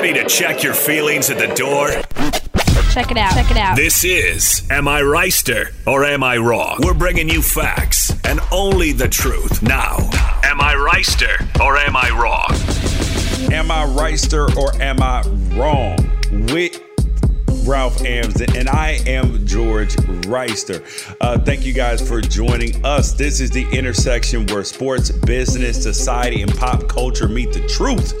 Ready to check your feelings at the door? Check it out. Check it out. This is Am I Wrighster or Am I Wrong? We're bringing you facts and only the truth. Now, Am I Wrighster or Am I Wrong? Am I Wrighster or am I wrong? With Ralph Amsden, and I am George Wrighster. Uh, thank you guys for joining us. This is the intersection where sports, business, society, and pop culture meet the truth.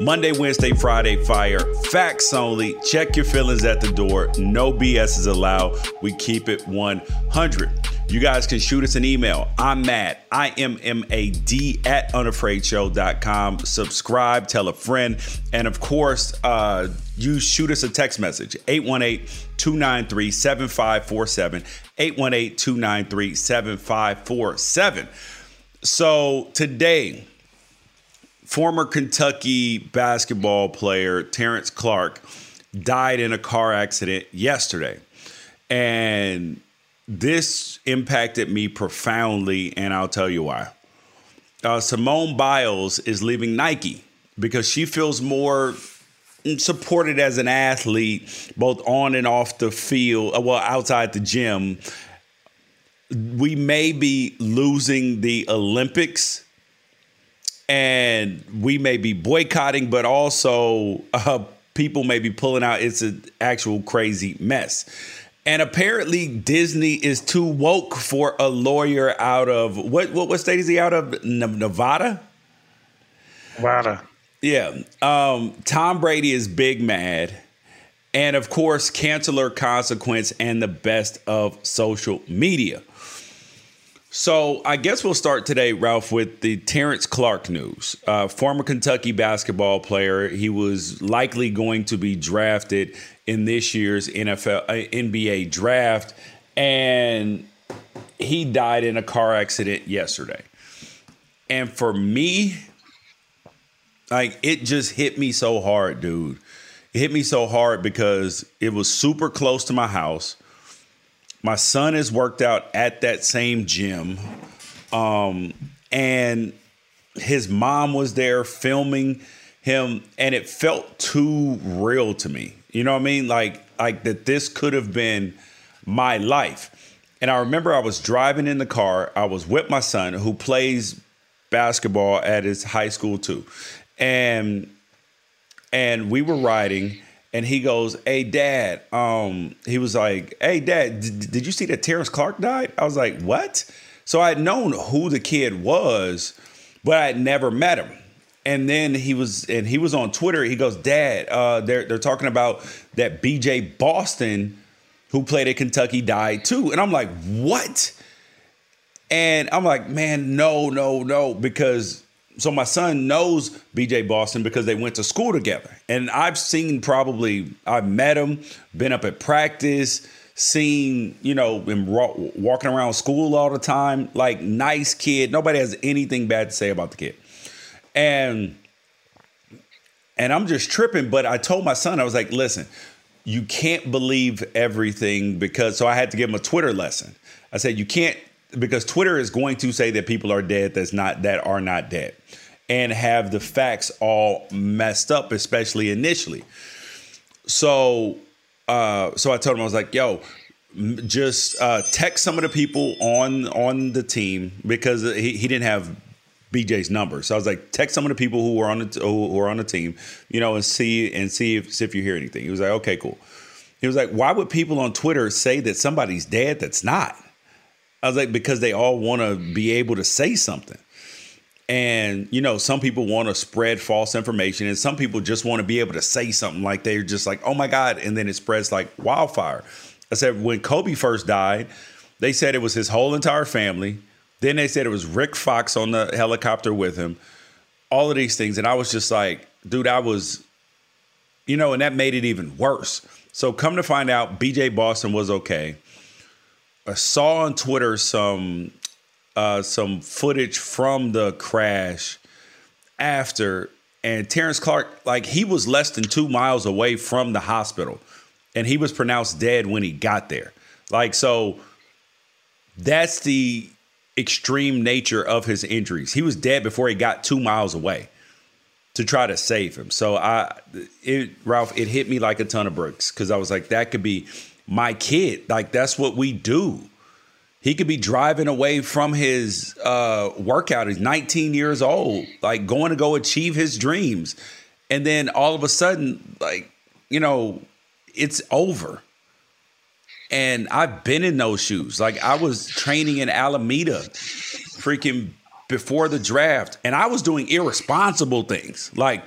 Monday, Wednesday, Friday, fire. Facts only. Check your feelings at the door. No BS is allowed. We keep it 100. You guys can shoot us an email. I'm Matt, I M M A D at unafraidshow.com. Subscribe, tell a friend. And of course, uh, you shoot us a text message 818 293 7547. 818 293 7547. So today, former Kentucky basketball player Terrence Clarke died in a car accident yesterday. And this impacted me profoundly, and I'll tell you why. Uh, Simone Biles is leaving Nike because she feels more supported as an athlete, both on and off the field, uh, well, outside the gym. We may be losing the Olympics and we may be boycotting, but also uh, people may be pulling out. It's an actual crazy mess. And apparently, Disney is too woke for a lawyer out of what? What, what state is he out of? Nevada. Nevada. Yeah. Um, Tom Brady is big mad, and of course, canceler consequence and the best of social media. So I guess we'll start today, Ralph, with the Terrence Clarke news. Uh, former Kentucky basketball player. He was likely going to be drafted in this year's NFL uh, NBA draft, and he died in a car accident yesterday. And for me, like it just hit me so hard, dude. It hit me so hard because it was super close to my house. My son has worked out at that same gym. Um, and his mom was there filming him and it felt too real to me. You know what I mean? Like like that this could have been my life. And I remember I was driving in the car. I was with my son who plays basketball at his high school too. And and we were riding and he goes, "Hey dad." Um he was like, "Hey dad, did, did you see that Terrence Clarke died?" I was like, "What?" So I had known who the kid was, but I had never met him and then he was and he was on Twitter. He goes, "Dad, uh, they're they're talking about that BJ Boston, who played at Kentucky, died too." And I'm like, "What?" And I'm like, "Man, no, no, no," because so my son knows BJ Boston because they went to school together, and I've seen probably I've met him, been up at practice. Seen, you know, him walking around school all the time, like nice kid. Nobody has anything bad to say about the kid and and I'm just tripping. But I told my son, I was like, listen, you can't believe everything because so I had to give him a Twitter lesson. I said you can't because Twitter is going to say that people are dead that's not that are not dead and have the facts all messed up, especially initially. So uh so I told him I was like, yo, just uh, text some of the people on on the team because he, he didn't have BJ's number. So I was like, text some of the people who were on the who were on the team, you know, and see and see if see if you hear anything. He was like, okay, cool. He was like, why would people on Twitter say that somebody's dead that's not? I was like, because they all want to be able to say something. And you know, some people want to spread false information, and some people just want to be able to say something like they're just like, "Oh my God!" and then it spreads like wildfire. I said when Kobe first died, they said it was his whole entire family. Then they said it was Rick Fox on the helicopter with him. All of these things. And I was just like, dude, I was, you know, and that made it even worse. So come to find out, BJ Boston was okay. I saw on Twitter some uh, some footage from the crash after, and Terrence Clarke, like he was less than two miles away from the hospital, and he was pronounced dead when he got there. Like so, that's the extreme nature of his injuries. He was dead before he got two miles away to try to save him. So I, it, Ralph, it hit me like a ton of bricks because I was like, that could be my kid. Like that's what we do. He could be driving away from his uh, workout. He's 19 years old, like going to go achieve his dreams, and then all of a sudden, like you know, it's over. And I've been in those shoes. Like I was training in Alameda, freaking before the draft, and I was doing irresponsible things like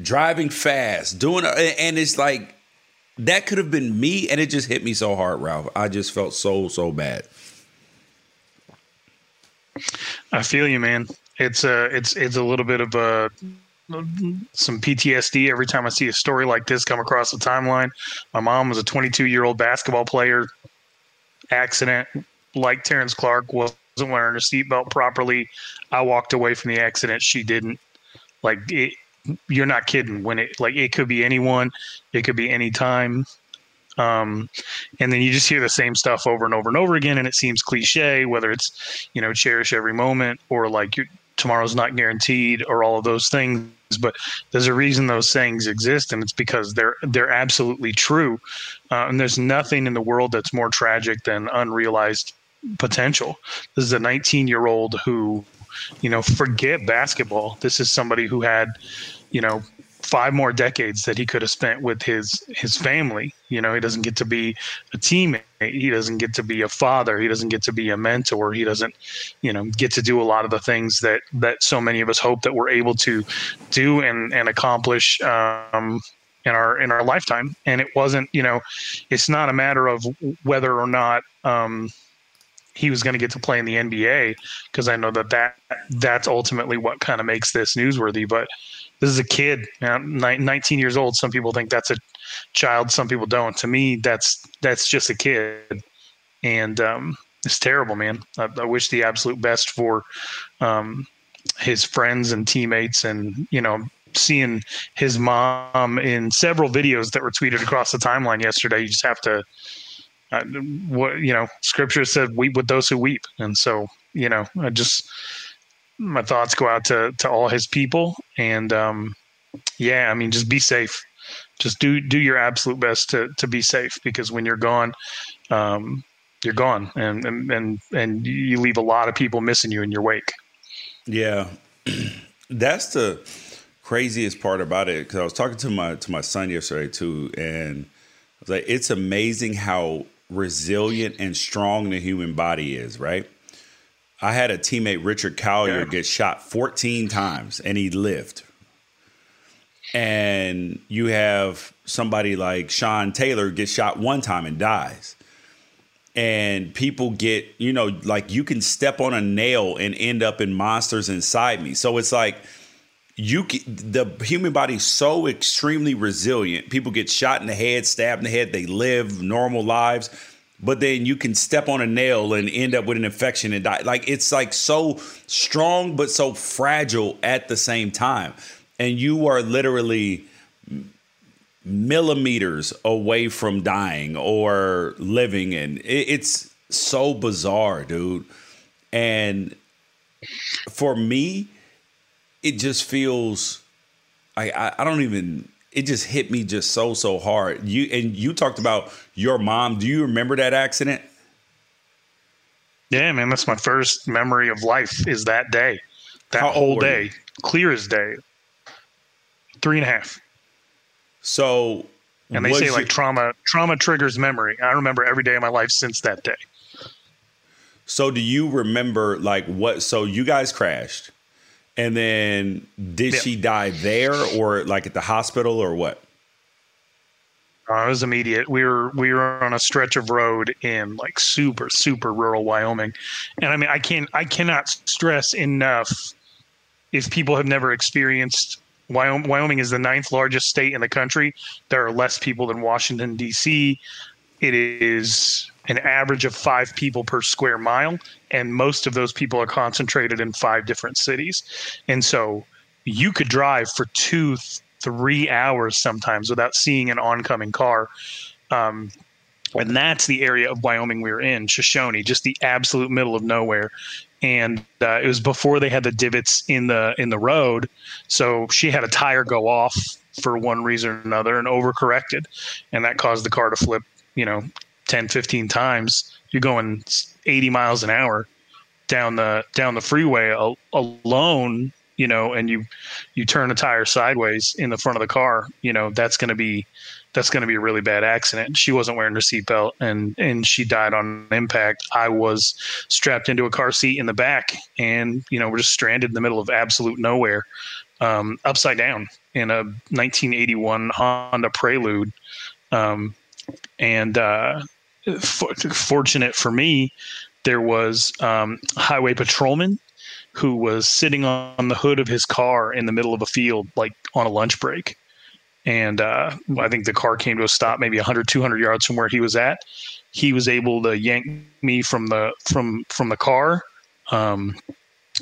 driving fast, doing, and it's like that could have been me, and it just hit me so hard, Ralph. I just felt so so bad. I feel you, man. It's a it's it's a little bit of a some PTSD every time I see a story like this come across the timeline. My mom was a 22 year old basketball player. Accident, like Terrence Clarke, wasn't wearing her seatbelt properly. I walked away from the accident. She didn't. Like it, you're not kidding. When it like it could be anyone, it could be any time. Um, and then you just hear the same stuff over and over and over again, and it seems cliche. Whether it's you know cherish every moment or like you tomorrow's not guaranteed or all of those things but there's a reason those sayings exist and it's because they're they're absolutely true. Uh, and there's nothing in the world that's more tragic than unrealized potential. This is a 19 year old who you know forget basketball. This is somebody who had you know five more decades that he could have spent with his his family. You know, he doesn't get to be a teammate. He doesn't get to be a father. He doesn't get to be a mentor. He doesn't, you know, get to do a lot of the things that that so many of us hope that we're able to do and and accomplish. Um, in our in our lifetime, and it wasn't. You know, it's not a matter of whether or not um, he was going to get to play in the NBA because I know that that that's ultimately what kind of makes this newsworthy. But this is a kid, you know, 19 years old. Some people think that's a child, some people don't. To me, that's that's just a kid, and um, it's terrible, man. I, I, wish the absolute best for um, his friends and teammates, and you know, seeing his mom in several videos that were tweeted across the timeline yesterday. You just have to, uh, what you know, Scripture said, "Weep with those who weep," and so you know, I just my thoughts go out to to all his people, and um, yeah, I mean, just be safe. Just do do your absolute best to to be safe because when you're gone, um, you're gone, and and and and you leave a lot of people missing you in your wake. Yeah, that's the craziest part about it because I was talking to my to my son yesterday too, and I was like, it's amazing how resilient and strong the human body is, right? I had a teammate, Richard Collier, yeah. get shot 14 times and he lived. And you have somebody like Sean Taylor get shot one time and dies. And people get, you know, like you can step on a nail and end up in monsters inside me. So it's like, you the human body is so extremely resilient. People get shot in the head, stabbed in the head, they live normal lives but then you can step on a nail and end up with an infection and die. Like it's like so strong but so fragile at the same time. And you are literally millimeters away from dying or living and it's so bizarre, dude. And for me, it just feels I, I, I don't even it just hit me just so so hard. You and you talked about your mom. Do you remember that accident? Yeah, man, that's my first memory of life. Is that day, that How whole day, clear as day. Three and a half. So, and they say like trauma trauma triggers memory. I remember every day of my life since that day. So, do you remember like what? So, you guys crashed. And then did yeah. she die there or like at the hospital or what? Uh, it was immediate. We were we were on a stretch of road in like super super rural Wyoming, and I mean I can I cannot stress enough if people have never experienced Wyoming, Wyoming is the ninth largest state in the country. There are less people than Washington D.C. It is an average of five people per square mile, and most of those people are concentrated in five different cities. And so you could drive for two, three hours sometimes without seeing an oncoming car. Um, and that's the area of Wyoming we were in, Shoshone, just the absolute middle of nowhere. And uh, it was before they had the divots in the in the road, so she had a tire go off for one reason or another and overcorrected, and that caused the car to flip, you know, 10, 15 times, you're going 80 miles an hour down the down the freeway alone, you know, and you you turn a tire sideways in the front of the car, you know, that's going to be that's going to be a really bad accident. She wasn't wearing her seatbelt and and she died on impact. I was strapped into a car seat in the back, and you know we're just stranded in the middle of absolute nowhere, um, upside down in a 1981 Honda Prelude. Um, and uh, for, fortunate for me, there was um, highway patrolman who was sitting on the hood of his car in the middle of a field, like on a lunch break. And uh, I think the car came to a stop maybe 100, 200 yards from where he was at. He was able to yank me from the from from the car. Um,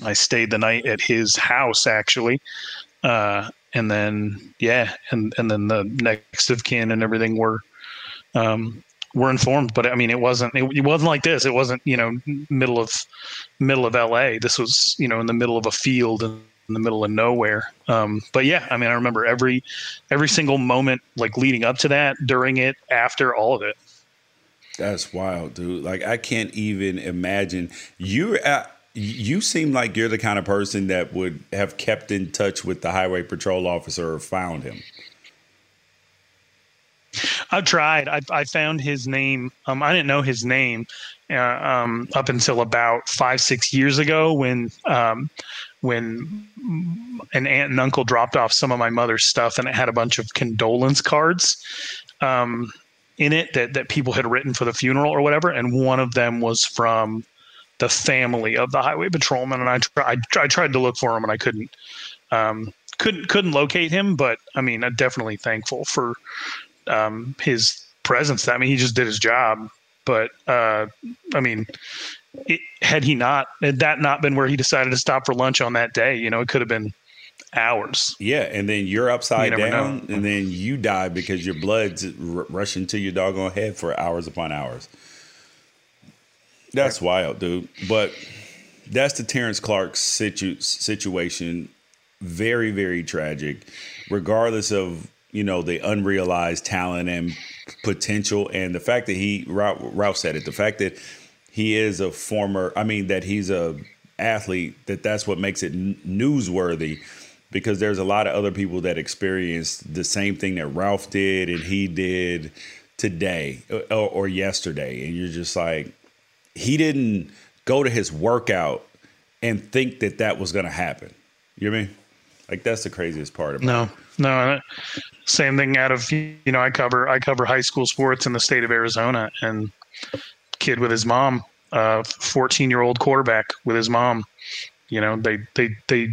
I stayed the night at his house actually, uh, and then yeah, and and then the next of kin and everything were um, were informed. But I mean, it wasn't it, it, wasn't like this. It wasn't you know middle of middle of L.A. This was you know in the middle of a field in the middle of nowhere. Um, but yeah, I mean, I remember every every single moment like leading up to that, during it, after all of it. That's wild, dude. Like I can't even imagine you. At, you seem like you're the kind of person that would have kept in touch with the highway patrol officer or found him. I've tried. I, I found his name. Um, I didn't know his name uh, um, up until about five, six years ago when um, when an aunt and uncle dropped off some of my mother's stuff, and it had a bunch of condolence cards um, in it that that people had written for the funeral or whatever, and one of them was from the family of the highway patrolman, and I tried. I tried to look for him, and I couldn't. Um, couldn't couldn't locate him, but I mean, I'm definitely thankful for um, his presence. I mean, he just did his job. But uh, I mean, it, had he not had that not been where he decided to stop for lunch on that day, you know, it could have been hours. Yeah, and then you're upside You down, know. and then you die because your blood's r- rushing to your doggone head for hours upon hours. That's wild, dude. But that's the Terrence Clarke situ- situation. Very, very tragic. Regardless of you know the unrealized talent and potential, and the fact that he Ralph, said it, the fact that he is a former, I mean that he's a athlete. That that's what makes it newsworthy. Because there's a lot of other people that experienced the same thing that Ralph did and he did today uh, or, or yesterday, and you're just like, he didn't go to his workout and think that that was going to happen. You know what I mean? Like that's the craziest part about it. No, no. uh, Same thing out of you know I cover I cover high school sports in the state of Arizona, and kid with his mom, uh, fourteen year old quarterback with his mom. You know they they they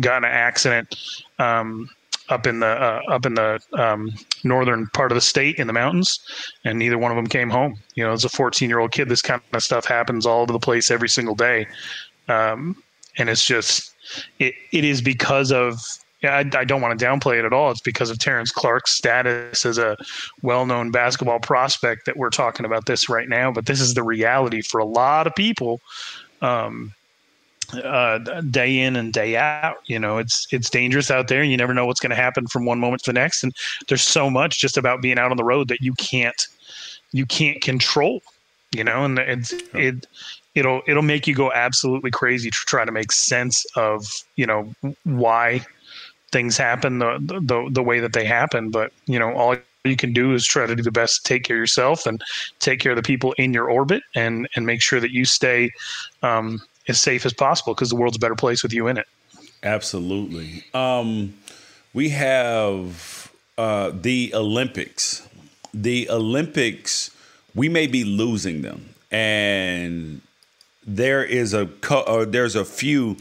got in an accident um, up in the uh, up in the um, northern part of the state in the mountains, and neither one of them came home. You know, as a fourteen year old kid, this kind of stuff happens all over the place every single day, um, and it's just it, it is because of yeah, I, I don't want to downplay it at all. It's because of Terrence Clarke's status as a well-known basketball prospect that we're talking about this right now. But this is the reality for a lot of people, um, uh, day in and day out. You know, it's it's dangerous out there, and you never know what's going to happen from one moment to the next. And there's so much just about being out on the road that you can't you can't control. You know, and it's it it'll it'll make you go absolutely crazy to try to make sense of you know why things happen the the, the way that they happen but you know all you can do is try to do the best to take care of yourself and take care of the people in your orbit and and make sure that you stay um, as safe as possible because the world's a better place with you in it Absolutely. Um, we have uh, the Olympics. The Olympics, we may be losing them, and there is a co- uh, there's a few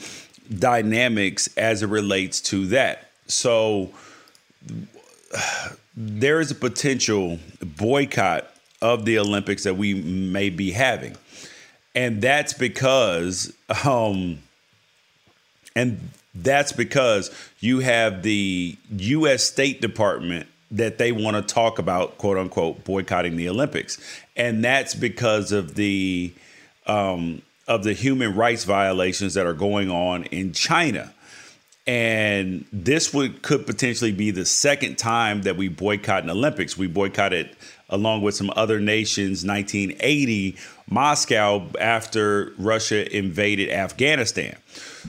dynamics as it relates to that. So there is a potential boycott of the Olympics that we may be having, and that's because. Um, and that's because you have the U.S. State Department that they want to talk about, quote unquote, boycotting the Olympics, and that's because of the um, of the human rights violations that are going on in China. And this would could potentially be the second time that we boycott an Olympics. We boycotted along with some other nations 1980 Moscow after Russia invaded Afghanistan.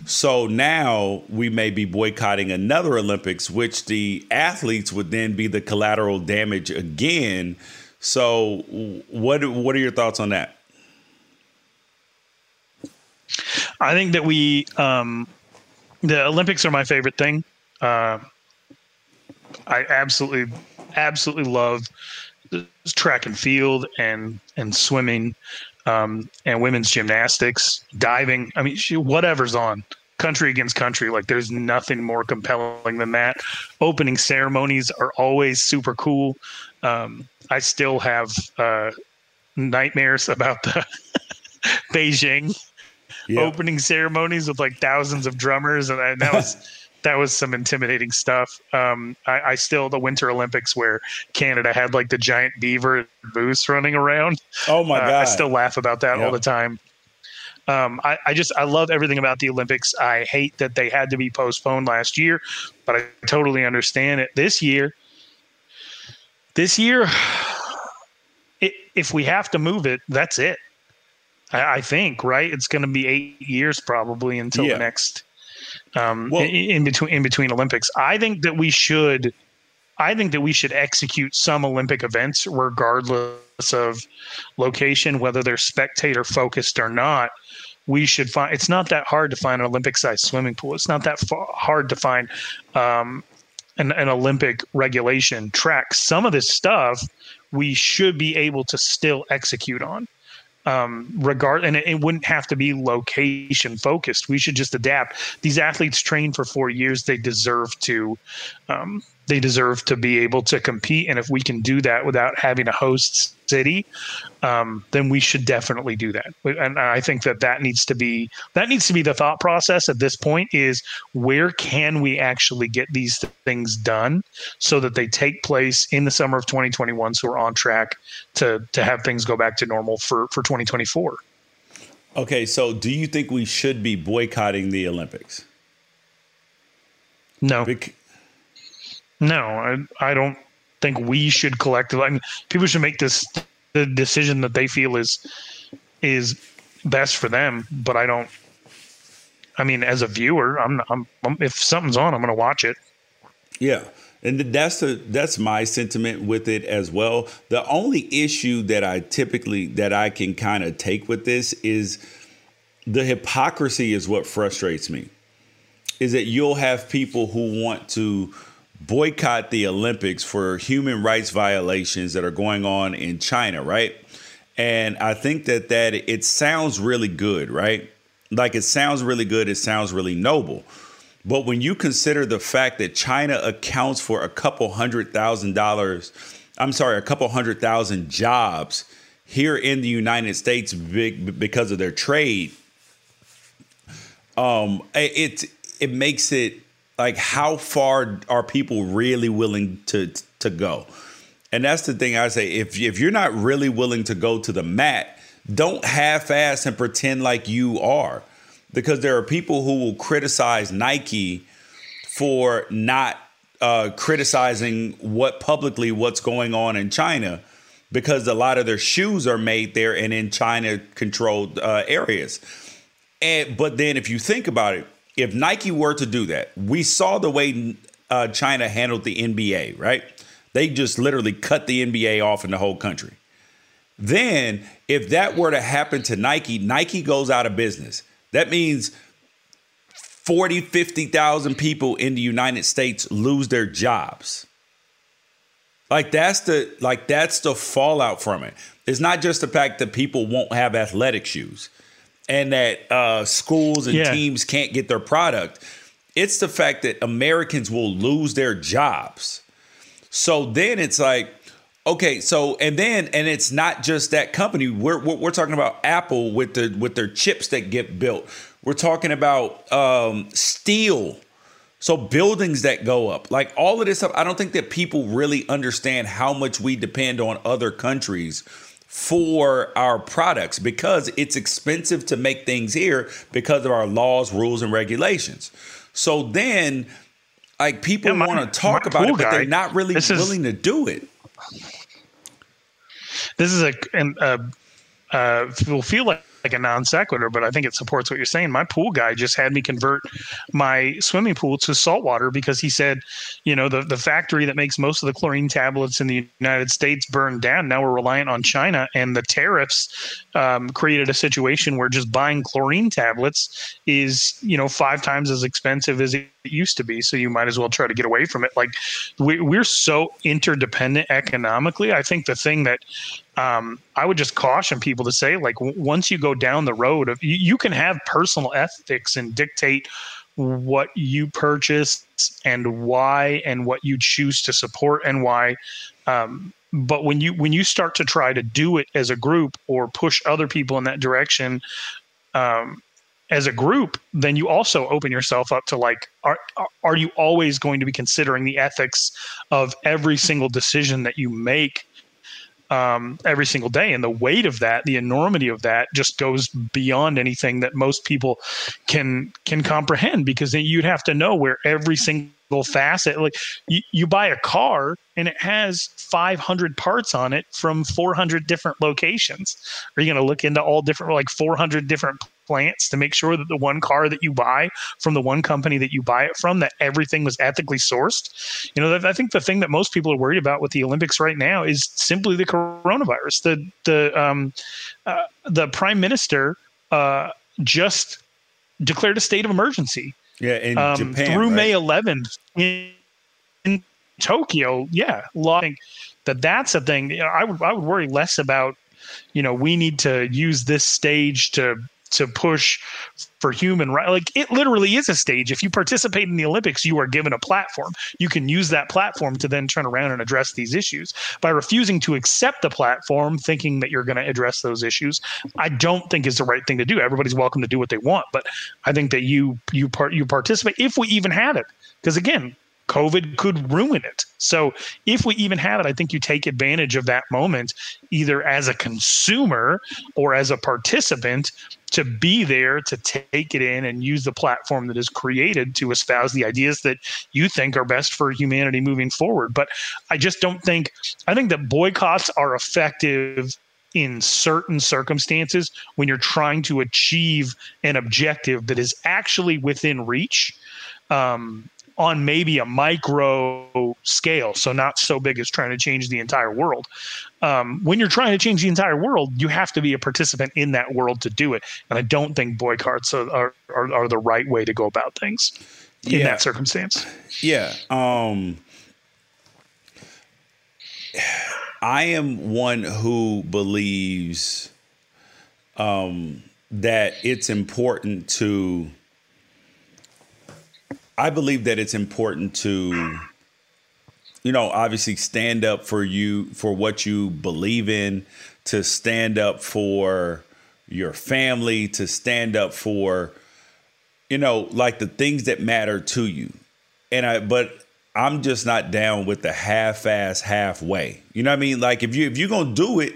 So now we may be boycotting another Olympics, which the athletes would then be the collateral damage again. So what what are your thoughts on that? I think that we um, the Olympics are my favorite thing. Uh, I absolutely absolutely love track and field and and swimming um, and women's gymnastics, diving. I mean, she, whatever's on country against country. Like there's nothing more compelling than that. Opening ceremonies are always super cool. Um, I still have uh, nightmares about the Beijing Yeah. opening ceremonies with like thousands of drummers, and that was that was some intimidating stuff. Um, I, I still the Winter Olympics where Canada had like the giant beaver moose running around. Oh my Uh, god! I still laugh about that Yeah. all the time. Um, I, I just I love everything about the Olympics. I hate that they had to be postponed last year, but I totally understand it this year. This year, i if we have to move it, that's it. I, I think right. It's going to be eight years probably until Yeah. the next um, Well- in, in between in between Olympics. I think that we should. I think that we should execute some Olympic events regardless of location, whether they're spectator focused or not. We should find. It's not that hard to find an Olympic-sized swimming pool. It's not that fa- hard to find um, an, an Olympic regulation track. Some of this stuff we should be able to still execute on um, regard and it, it wouldn't have to be location focused. We should just adapt. These athletes train for four years. They deserve to um, they deserve to be able to compete. And if we can do that without having a host city, um, then we should definitely do that. And I think that that needs to be that needs to be the thought process at this point is where can we actually get these things done so that they take place in the summer of 2021, so we're on track to to have things go back to normal for for 2024. Okay, so do you think we should be boycotting the Olympics? No. Bec- no, I, I don't think we should collectively. I mean, people should make this the decision that they feel is is best for them. But I don't. I mean, as a viewer, I'm, I'm, I'm if something's on, I'm going to watch it. Yeah, and that's the that's my sentiment with it as well. The only issue that I typically that I can kind of take with this is the hypocrisy is what frustrates me. Is that you'll have people who want to boycott the Olympics for human rights violations that are going on in China, right? And I think that that it sounds really good, right? Like it sounds really good, it sounds really noble. But when you consider the fact that China accounts for a couple hundred thousand dollars, I'm sorry, a couple hundred thousand jobs here in the United States because of their trade, um, it it makes it like how far are people really willing to to go? And that's the thing I say. If if you're not really willing to go to the mat, don't half-ass and pretend like you are, because there are people who will criticize Nike for not uh, criticizing what publicly what's going on in China, because a lot of their shoes are made there and in China controlled uh, areas. And but then if you think about it, if Nike were to do that, we saw the way uh, China handled the NBA, right? They just literally cut the NBA off in the whole country. Then, if that were to happen to Nike, Nike goes out of business. That means 40, 50,000 people in the United States lose their jobs. Like that's the like that's the fallout from it. It's not just the fact that people won't have athletic shoes and that uh, schools and yeah. teams can't get their product. It's the fact that Americans will lose their jobs. So then it's like, okay, so and then and it's not just that company. We're we're, we're talking about Apple with the with their chips that get built. We're talking about um, steel. So buildings that go up, like all of this stuff, I don't think that people really understand how much we depend on other countries for our products because it's expensive to make things here because of our laws, rules, and regulations. So then, like people yeah, want to talk about it, but guy, they're not really willing is, to do it. This is a, and uh, uh, will feel like like a non sequitur, but I think it supports what you're saying. My pool guy just had me convert my swimming pool to saltwater because he said, you know, the, the factory that makes most of the chlorine tablets in the United States burned down. Now we're reliant on China, and the tariffs um, created a situation where just buying chlorine tablets is, you know, five times as expensive as it used to be. So you might as well try to get away from it. Like we, we're so interdependent economically. I think the thing that um, I would just caution people to say, like, w- once you go down the road of, you, you can have personal ethics and dictate what you purchase and why and what you choose to support and why. Um, but when you when you start to try to do it as a group or push other people in that direction, um, as a group, then you also open yourself up to like, are are you always going to be considering the ethics of every single decision that you make um, every single day. And the weight of that, the enormity of that, just goes beyond anything that most people can can comprehend. Because then you'd have to know where every single facet, like you, you buy a car and it has 500 parts on it from 400 different locations. Are you going to look into all different, like 400 different plants to make sure that the one car that you buy from the one company that you buy it from that everything was ethically sourced. You know i think the thing that most people are worried about with the olympics right now is simply the coronavirus. The the um uh, the prime minister uh just declared a state of emergency yeah in um, Japan, through right? may 11th in, in tokyo. Yeah that that's a thing. You know, i would i would worry less about you know we need to use this stage to to push for human right like it literally is a stage. If you participate in the olympics you are given a platform. You can use that platform to then turn around and address these issues. By refusing to accept the platform thinking that you're going to address those issues i don't think is the right thing to do. Everybody's welcome to do what they want but i think that you you part you participate if we even had it. Because again COVID could ruin it. So if we even have it, I think you take advantage of that moment either as a consumer or as a participant to be there to take it in and use the platform that is created to espouse the ideas that you think are best for humanity moving forward. But I just don't think I think that boycotts are effective in certain circumstances when you're trying to achieve an objective that is actually within reach. Um, on maybe a micro scale, so not so big as trying to change the entire world. Um, when you're trying to change the entire world, you have to be a participant in that world to do it. And I don't think boycotts are, are, are, are the right way to go about things in yeah. that circumstance. Yeah. Um, I am one who believes um, that it's important to I believe that it's important to, you know, obviously stand up for you for what you believe in, to stand up for your family, to stand up for, you know, like the things that matter to you. And I, but I'm just not down with the half-ass halfway. You know what I mean? Like if you if you're gonna do it,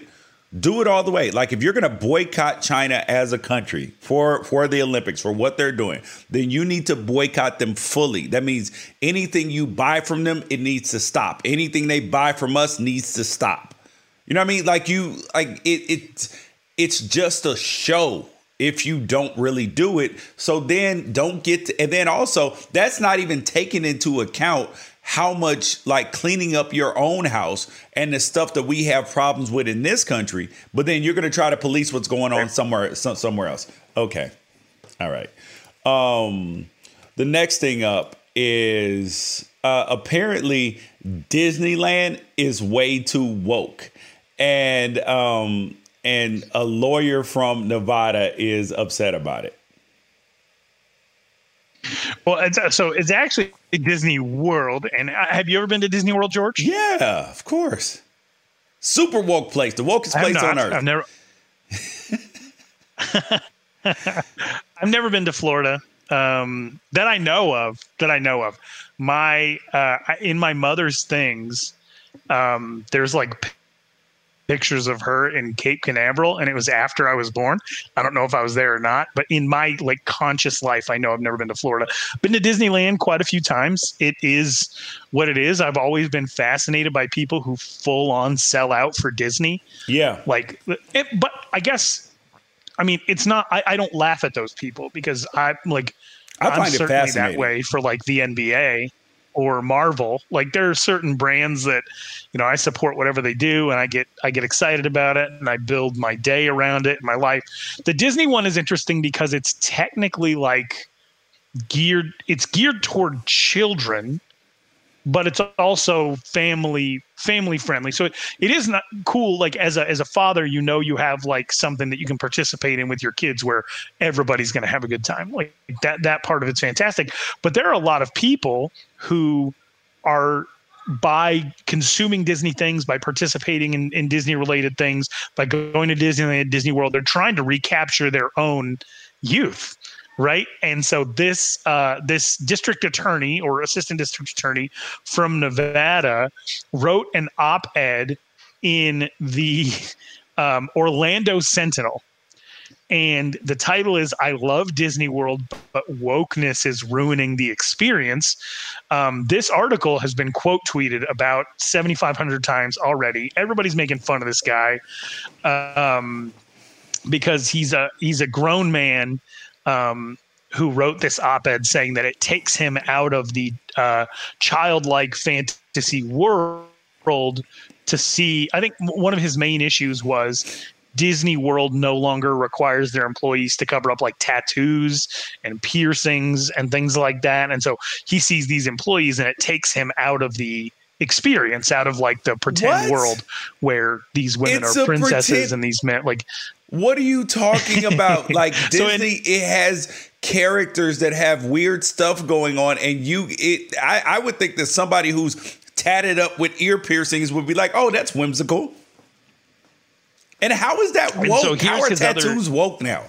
do it all the way. Like if you're going to boycott China as a country for for the Olympics for what they're doing, then you need to boycott them fully. That means anything you buy from them, it needs to stop. Anything they buy from us needs to stop. You know what I mean? Like you like it it it's just a show if you don't really do it. So then don't get to, and then also that's not even taken into account how much like cleaning up your own house and the stuff that we have problems with in this country, but then you're going to try to police what's going on somewhere somewhere else. Okay. All right. Um the next thing up is uh, apparently Disneyland is way too woke. And um and a lawyer from Nevada is upset about it. Well, it's, uh, so it's actually Disney World. And uh, have you ever been to Disney World, George? Yeah, of course. Super woke place, the wokest place on earth. I've never. I've never been to Florida um, that I know of. That I know of. My uh, in my mother's things, um, there's like pictures of her in Cape Canaveral, and it was after I was born. I don't know if I was there or not, but in my like conscious life, I know I've never been to Florida. Been to Disneyland quite a few times. It is what it is. I've always been fascinated by people who full on sell out for Disney. Yeah, like, it, but I guess, I mean, it's not. I, I don't laugh at those people because I'm like. I find I'm certainly that way for like the NBA or Marvel. Like there are certain brands that, you know, I support whatever they do and I get I get excited about it and I build my day around it, and my life. The Disney one is interesting because it's technically like geared it's geared toward children but it's also family family friendly. So it, it is not cool. Like as a as a father, you know you have like something that you can participate in with your kids where everybody's going to have a good time. Like that that part of it's fantastic. But there are a lot of people who are by consuming Disney things, by participating in, in Disney related things, by going to Disneyland, Disney World, they're trying to recapture their own youth right? And so this uh, this district attorney or assistant district attorney from Nevada wrote an op-ed in the um, Orlando Sentinel. And the title is I Love Disney World, but wokeness is ruining the experience. Um, this article has been quote tweeted about 7,500 times already. Everybody's making fun of this guy um, because he's a he's a grown man um, who wrote this op-ed saying that it takes him out of the uh, childlike fantasy world to see. I think one of his main issues was Disney World no longer requires their employees to cover up like tattoos and piercings and things like that. And so he sees these employees and it takes him out of the experience, out of like the pretend what? world where these women it's are princesses pretend- and these men like What are you talking about? Like Disney, in, it has characters that have weird stuff going on, and you, it. I, I would think that somebody who's tatted up with ear piercings would be like, "Oh, that's whimsical." And how is that woke? So how are tattoos other, woke now?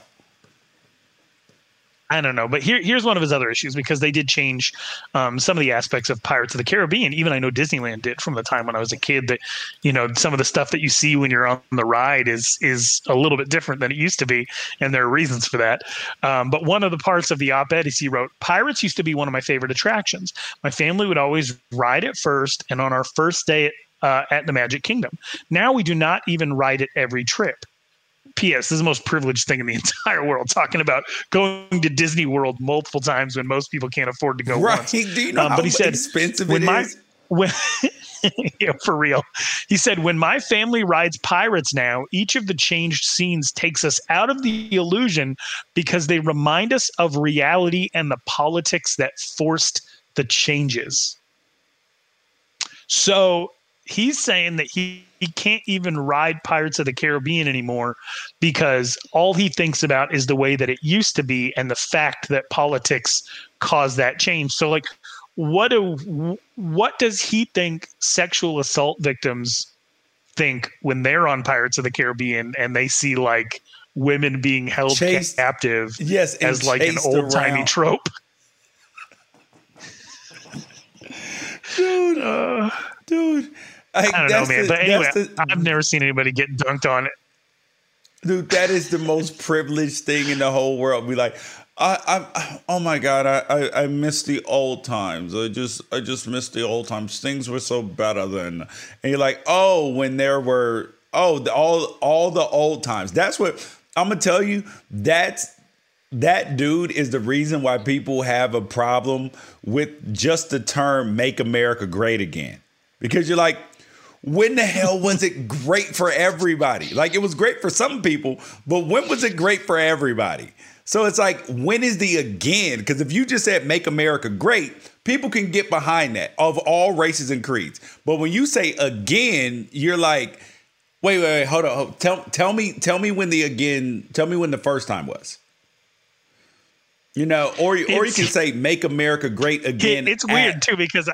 I don't know, but here, here's one of his other issues because they did change um, some of the aspects of Pirates of the Caribbean. Even I know Disneyland did from the time when I was a kid. That you know some of the stuff that you see when you're on the ride is is a little bit different than it used to be, and there are reasons for that. Um, but one of the parts of the op-ed is he wrote, "Pirates used to be one of my favorite attractions. My family would always ride it first, and on our first day at uh, at the Magic Kingdom. Now we do not even ride it every trip. P.S. This is the most privileged thing in the entire world. Talking about going to Disney World multiple times when most people can't afford to go right. once. Do you know um, how but he said, expensive when my, is? When, yeah, for real. He said, when my family rides pirates now, each of the changed scenes takes us out of the illusion because they remind us of reality and the politics that forced the changes. So he's saying that he, he can't even ride Pirates of the Caribbean anymore because all he thinks about is the way that it used to be and the fact that politics caused that change. So like what do what does he think sexual assault victims think when they're on Pirates of the Caribbean and they see like women being held chased, captive yes, as like an old timey trope? dude, uh, dude. I, I don't know, man. The, but anyway, the, I've never seen anybody get dunked on. it. Dude, that is the most privileged thing in the whole world. Be like, I, I, oh my god, I, I, I miss the old times. I just, I just miss the old times. Things were so better then. And you're like, oh, when there were, oh, the, all, all the old times. That's what I'm gonna tell you. That's that dude is the reason why people have a problem with just the term "Make America Great Again," because you're like, when the hell was it great for everybody? Like it was great for some people, but when was it great for everybody? So it's like, when is the again? Because if you just said make America great, people can get behind that of all races and creeds. But when you say again, you're like, wait, wait, wait, hold on. Hold, tell, tell me, tell me when the again, tell me when the first time was. You know, or it's, or you can say make America great again. It's weird too because I,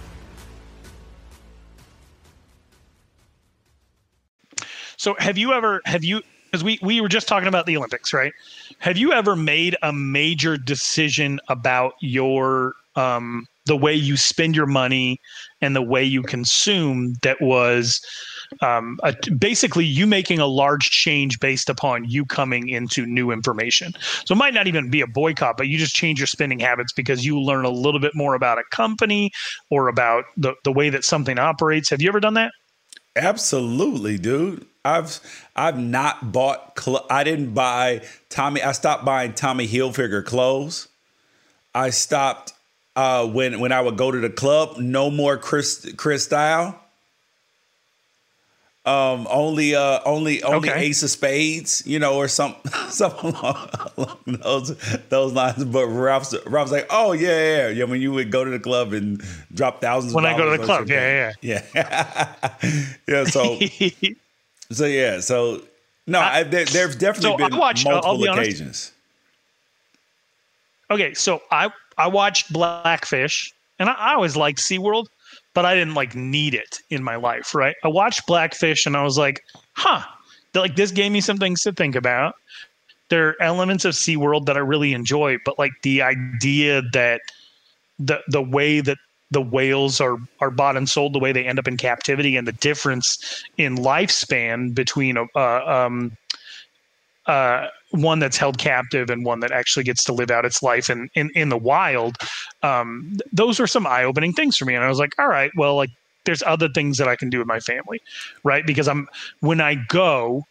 So have you ever have you because we we were just talking about the Olympics, right? Have you ever made a major decision about your um the way you spend your money and the way you consume that was um, a, basically you making a large change based upon you coming into new information. So it might not even be a boycott, but you just change your spending habits because you learn a little bit more about a company or about the, the way that something operates. Have you ever done that? Absolutely, dude. I've I've not bought. Cl- I didn't buy Tommy. I stopped buying Tommy Hilfiger clothes. I stopped uh, when when I would go to the club. No more Chris Cristal. Um, only uh, only only Okay. Ace of Spades, you know, or some something along, along those those lines. But Ralph's Ralph's like, oh yeah, yeah, yeah. When you would go to the club and drop thousands. When I go to the club, yeah, champagne. yeah, yeah. So so yeah, so no, I, there, there's definitely so been watched- uh, I'll multiple be honest. occasions. Okay, so I I watched Blackfish, and I, I always liked SeaWorld, but I didn't like need it in my life, right? I watched Blackfish, and I was like, huh, like this gave me some things to think about. There are elements of SeaWorld that I really enjoy, but like the idea that the the way that the whales are are bought and sold, the way they end up in captivity, and the difference in lifespan between a uh, um, uh, one that's held captive and one that actually gets to live out its life in in, in the wild. Um, those were some eye opening things for me, and I was like, all right, well, like there's other things that I can do with my family, right? Because I'm when I go,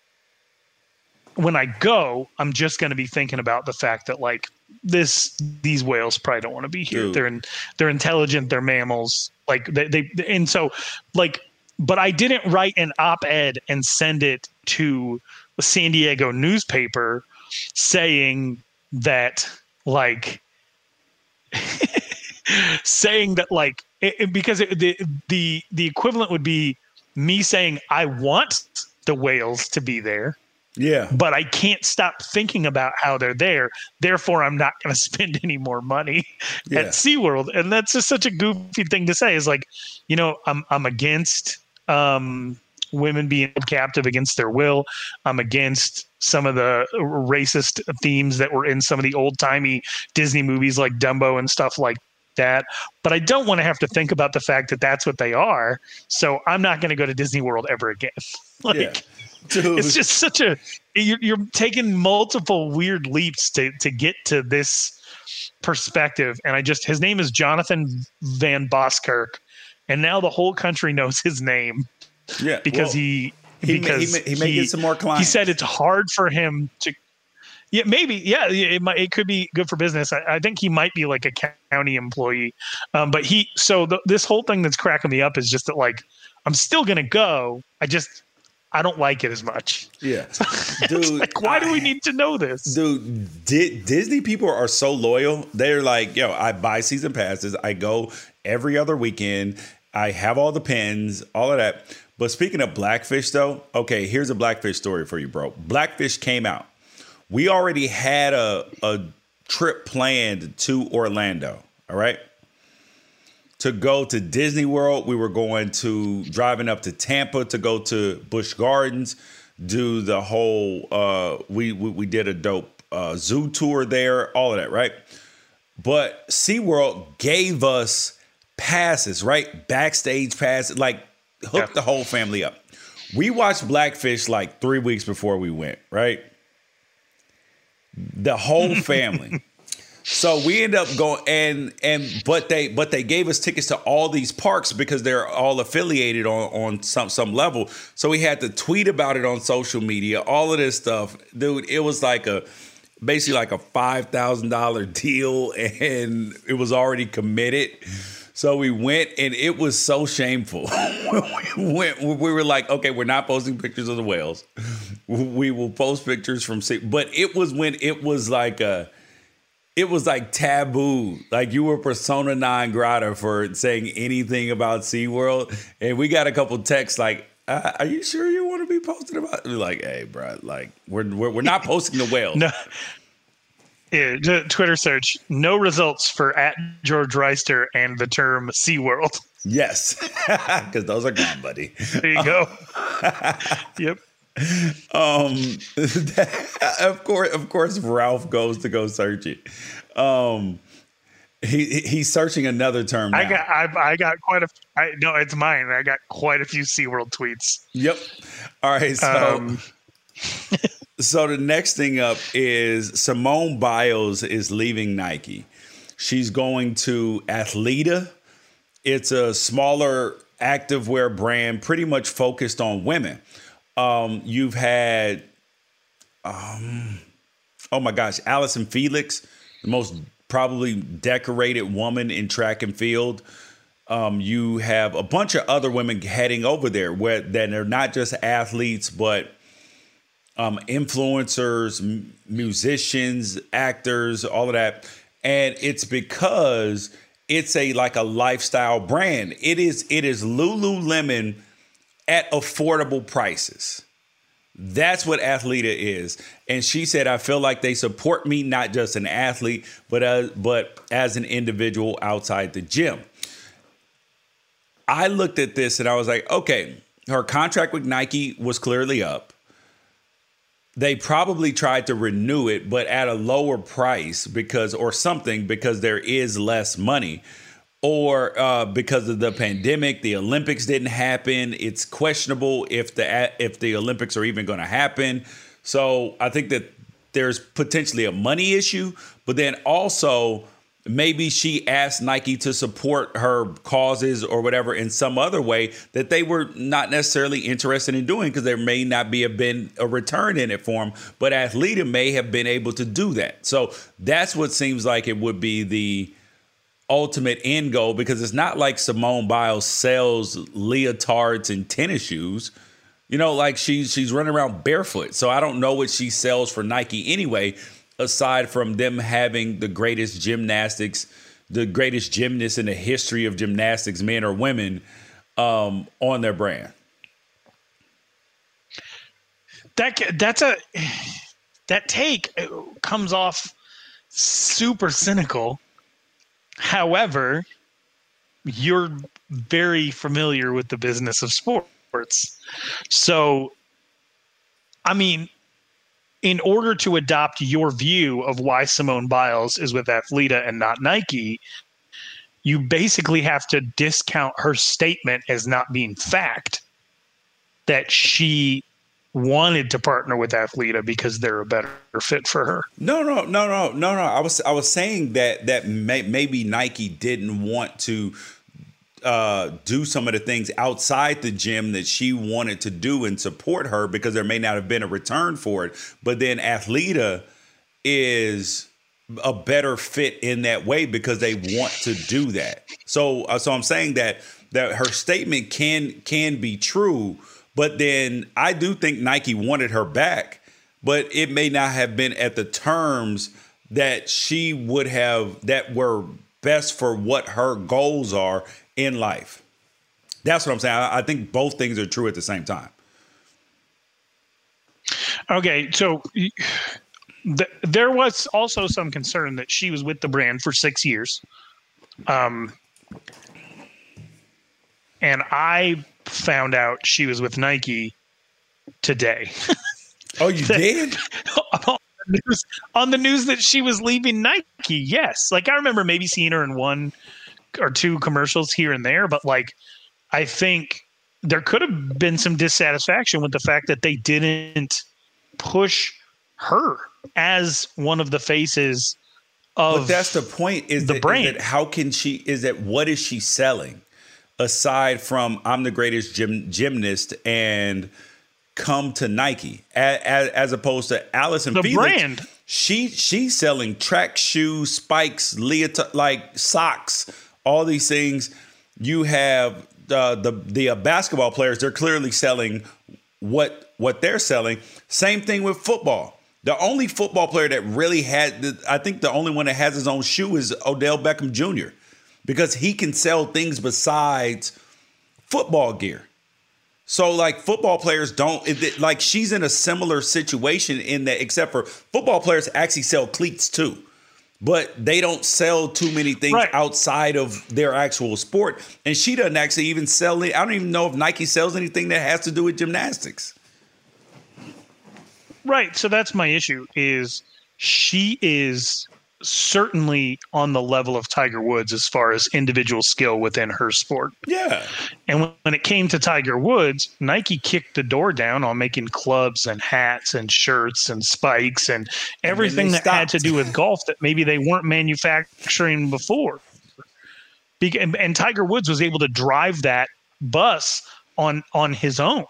when I go, I'm just going to be thinking about the fact that like this these whales probably don't want to be here. Dude. They're in, they're intelligent. They're mammals. Like they, they and so like, but I didn't write an op-ed and send it to the San Diego newspaper saying that like saying that like it, it- because it, the the the equivalent would be me saying I want the whales to be there Yeah, but I can't stop thinking about how they're there. Therefore, I'm not going to spend any more money Yeah. at SeaWorld. And that's just such a goofy thing to say. Is like, you know, I'm I'm against um, women being captive against their will. I'm against some of the racist themes that were in some of the old timey Disney movies like Dumbo and stuff like that. But I don't want to have to think about the fact that that's what they are. So I'm not going to go to Disney World ever again. like, yeah, dude. it's just such a you're, you're taking multiple weird leaps to to get to this perspective. And i just his name is jonathan van boskirk. And now the whole country knows his name yeah, because well, he he because he may, he may get some more he said it's hard for him to yeah maybe yeah it might it could be good for business. I, I think he might be like a county employee. Um, but he so the, this whole thing that's cracking me up is just that like i'm still gonna go. I just i don't like it as much yeah, dude. like why do we need to know this Dude, Di- Disney people are so loyal. They're like, yo, I buy season passes. I go every other weekend. I have all the pins, all of that. But speaking of Blackfish, though, okay, here's a Blackfish story for you, bro. Blackfish came out. We already had a, a trip planned to Orlando, all right? To go to Disney World. We were going to driving up to Tampa to go to Busch Gardens, do the whole uh we we, we did a dope uh zoo tour there, all of that, right? But SeaWorld gave us passes, right? Backstage passes, like hooked Yeah. the whole family up. We watched Blackfish like three weeks before we went, right? The whole family. So we end up going and and but they but they gave us tickets to all these parks because they're all affiliated on on some some level. So we had to tweet about it on social media, all of this stuff. Dude, it was like a basically like a five thousand dollar deal and it was already committed. So we went and it was so shameful. we went we were like, okay, we're not posting pictures of the whales. We will post pictures from but it was when it was like a it was like taboo. Like you were persona non grata for saying anything about SeaWorld. And we got a couple texts like, uh, are you sure you want to be posted about? We're like, hey, bro, like we're we're, we're not posting the whale. no. Yeah, Twitter search. No results for at George Wrighster and the term SeaWorld. Yes, because those are gone, buddy. There you go. yep. Um, of course, of course, Ralph goes to go search it. Um, he he's searching another term. Now. I got I, I got quite a I no, it's mine. I got quite a few SeaWorld tweets. Yep. All right. So um. so the next thing up is Simone Biles is leaving Nike. She's going to Athleta. It's a smaller activewear brand, pretty much focused on women. Um, you've had, um, oh my gosh, Allison Felix, the most probably decorated woman in track and field. Um, you have a bunch of other women heading over there where that are not just athletes, but um, influencers, m- musicians, actors, all of that. And it's because it's a like a lifestyle brand. It is it is Lululemon at affordable prices. That's what Athleta is. And she said, I feel like they support me, not just an athlete, but as, but as an individual outside the gym. I looked at this and I was like, okay, her contract with Nike was clearly up. They probably tried to renew it, but at a lower price because, or something, because there is less money or uh, because of the pandemic, the Olympics didn't happen. It's questionable if the if the Olympics are even going to happen. So I think that there's potentially a money issue, but then also maybe she asked Nike to support her causes or whatever in some other way that they were not necessarily interested in doing because there may not be a been a return in it for them, but Athleta may have been able to do that. So that's what seems like it would be the ultimate end goal because it's not like Simone Biles sells leotards and tennis shoes. You know, like she's she's running around barefoot. So I don't know what she sells for Nike anyway, aside from them having the greatest gymnastics, the greatest gymnasts in the history of gymnastics, men or women, um, on their brand. That that's a that take comes off super cynical However, you're very familiar with the business of sports. So, I mean, in order to adopt your view of why Simone Biles is with Athleta and not Nike, you basically have to discount her statement as not being fact that she wanted to partner with Athleta because they're a better fit for her. No, no, no, no, no, no. I was I was saying that that may, maybe Nike didn't want to uh, do some of the things outside the gym that she wanted to do and support her because there may not have been a return for it. But then Athleta is a better fit in that way because they want to do that. So uh, so I'm saying that that her statement can can be true but then I do think Nike wanted her back, but it may not have been at the terms that she would have that were best for what her goals are in life. That's what I'm saying. I, think both things are true at the same time. Okay, so th- there was also some concern that she was with the brand for six years. Um, and I found out she was with Nike today. Oh, you did? on, the news, on the news that she was leaving Nike. Yes. Like I remember maybe seeing her in one or two commercials here and there, but like I think there could have been some dissatisfaction with the fact that they didn't push her as one of the faces of but that's the point is the that, brand. is that how can she is that what is she selling aside from i'm the greatest gym, gymnast and come to nike as, as opposed to allison The felix brand. she she's selling track shoes spikes leotard like socks all these things you have uh, the the uh, basketball players they're clearly selling what what they're selling same thing with football the only football player that really had, the- I think the only one that has his own shoe is Odell Beckham Jr. because he can sell things besides football gear. So like football players don't like she's in a similar situation in that except for football players actually sell cleats too. But they don't sell too many things Right. outside of their actual sport. And she doesn't actually even sell it. I don't even know if Nike sells anything that has to do with gymnastics. Right. So that's my issue is she is certainly on the level of Tiger Woods as far as individual skill within her sport. Yeah. And when, when it came to Tiger Woods, Nike kicked the door down on making clubs and hats and shirts and spikes and everything they that had to do with golf that maybe they weren't manufacturing before. Be- and, and Tiger Woods was able to drive that bus on on his own.